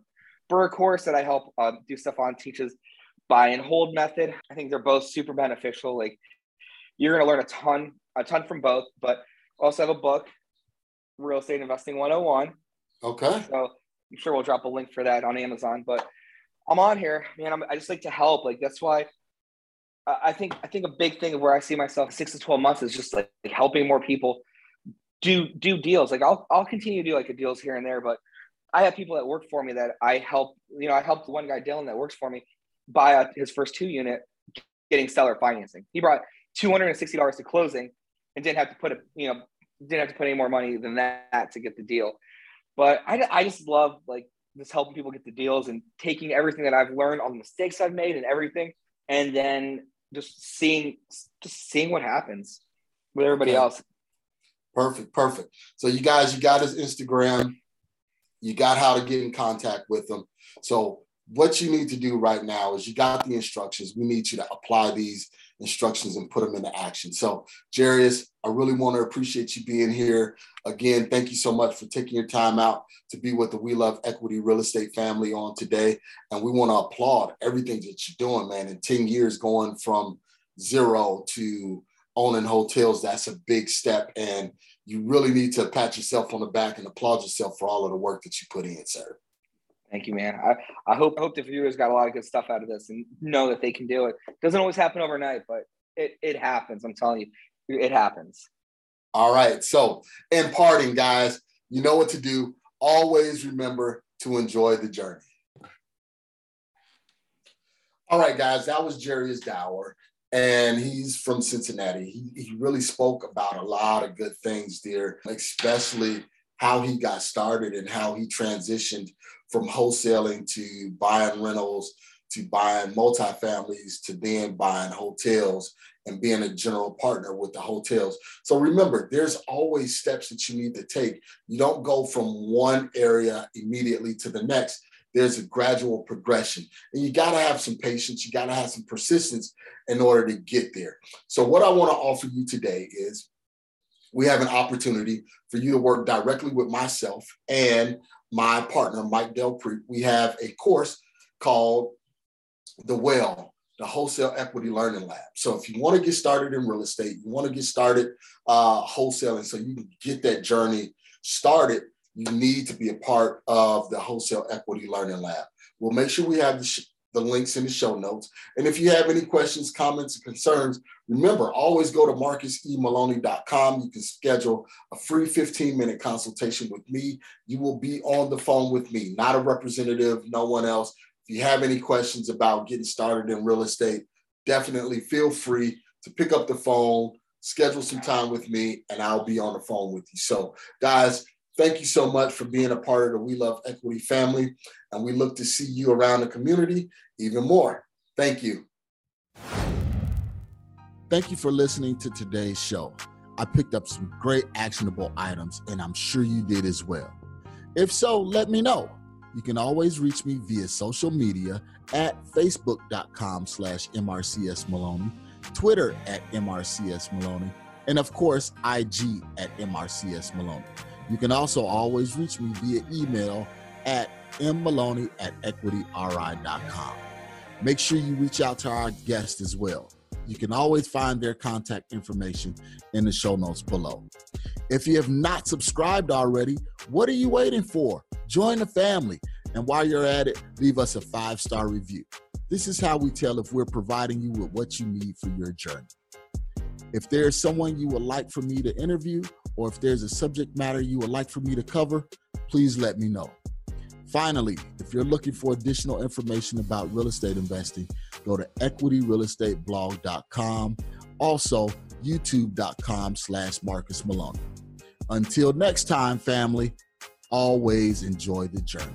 BRRRR course that I help uh, do stuff on, teaches buy and hold method. I think they're both super beneficial. Like you're going to learn a ton, a ton from both, but also have a book, Real Estate Investing 101. Okay. So I'm sure we'll drop a link for that on Amazon, but I'm on here, man. I'm, I just like to help. Like that's why I think I think a big thing of where I see myself six to twelve months is just like, like helping more people do do deals. Like I'll I'll continue to do like a deals here and there, but I have people that work for me that I help. You know, I helped one guy Dylan that works for me buy a, his first two unit, getting seller financing. He brought two hundred and sixty dollars to closing, and didn't have to put a you know didn't have to put any more money than that to get the deal. But I I just love like just helping people get the deals and taking everything that I've learned, all the mistakes I've made, and everything, and then just seeing just seeing what happens with everybody okay. else. Perfect, perfect. So you guys, you got his Instagram, you got how to get in contact with him. So what you need to do right now is you got the instructions. We need you to apply these instructions and put them into action. So, Jiries, I really want to appreciate you being here. Again, thank you so much for taking your time out to be with the We Love Equity Real Estate family on today. And we want to applaud everything that you're doing, man. In 10 years, going from zero to owning hotels, that's a big step. And you really need to pat yourself on the back and applaud yourself for all of the work that you put in, sir. Thank you, man. I, I hope I hope the viewers got a lot of good stuff out of this and know that they can do it. Doesn't always happen overnight, but it, it happens. I'm telling you, it happens. All right. So in parting, guys, you know what to do. Always remember to enjoy the journey. All right, guys, that was Jiries Dawaher, and he's from Cincinnati. He, he really spoke about a lot of good things there, especially how he got started and how he transitioned from wholesaling to buying rentals to buying multifamilies to then buying hotels and being a general partner with the hotels. So remember, there's always steps that you need to take. You don't go from one area immediately to the next. There's a gradual progression. And you got to have some patience, you got to have some persistence in order to get there. So, what I want to offer you today is we have an opportunity for you to work directly with myself and my partner, Mike Del we have a course called The Well, the Wholesale Equity Learning Lab. So if you want to get started in real estate, you want to get started uh, wholesaling so you can get that journey started, you need to be a part of the Wholesale Equity Learning Lab. We'll make sure we have the, the links in the show notes. And if you have any questions, comments, or concerns, remember, always go to marcusemaloney.com. You can schedule a free 15 minute consultation with me. You will be on the phone with me, not a representative, no one else. If you have any questions about getting started in real estate, definitely feel free to pick up the phone, schedule some time with me, and I'll be on the phone with you. So, guys, Thank you so much for being a part of the We Love Equity family, and we look to see you around the community even more. Thank you. Thank you for listening to today's show. I picked up some great actionable items, and I'm sure you did as well. If so, let me know. You can always reach me via social media at facebook.com slash MRCS Maloney, Twitter at mrcsmaloney, and of course, IG at MRCS Maloney. You can also always reach me via email at mmaloney at equityri.com. Make sure you reach out to our guests as well. You can always find their contact information in the show notes below. If you have not subscribed already, what are you waiting for? Join the family. And while you're at it, leave us a five star review. This is how we tell if we're providing you with what you need for your journey. If there's someone you would like for me to interview, or if there's a subject matter you would like for me to cover, please let me know. Finally, if you're looking for additional information about real estate investing, go to equityrealestateblog.com. Also, youtube.com slash Marcus Maloney. Until next time, family, always enjoy the journey.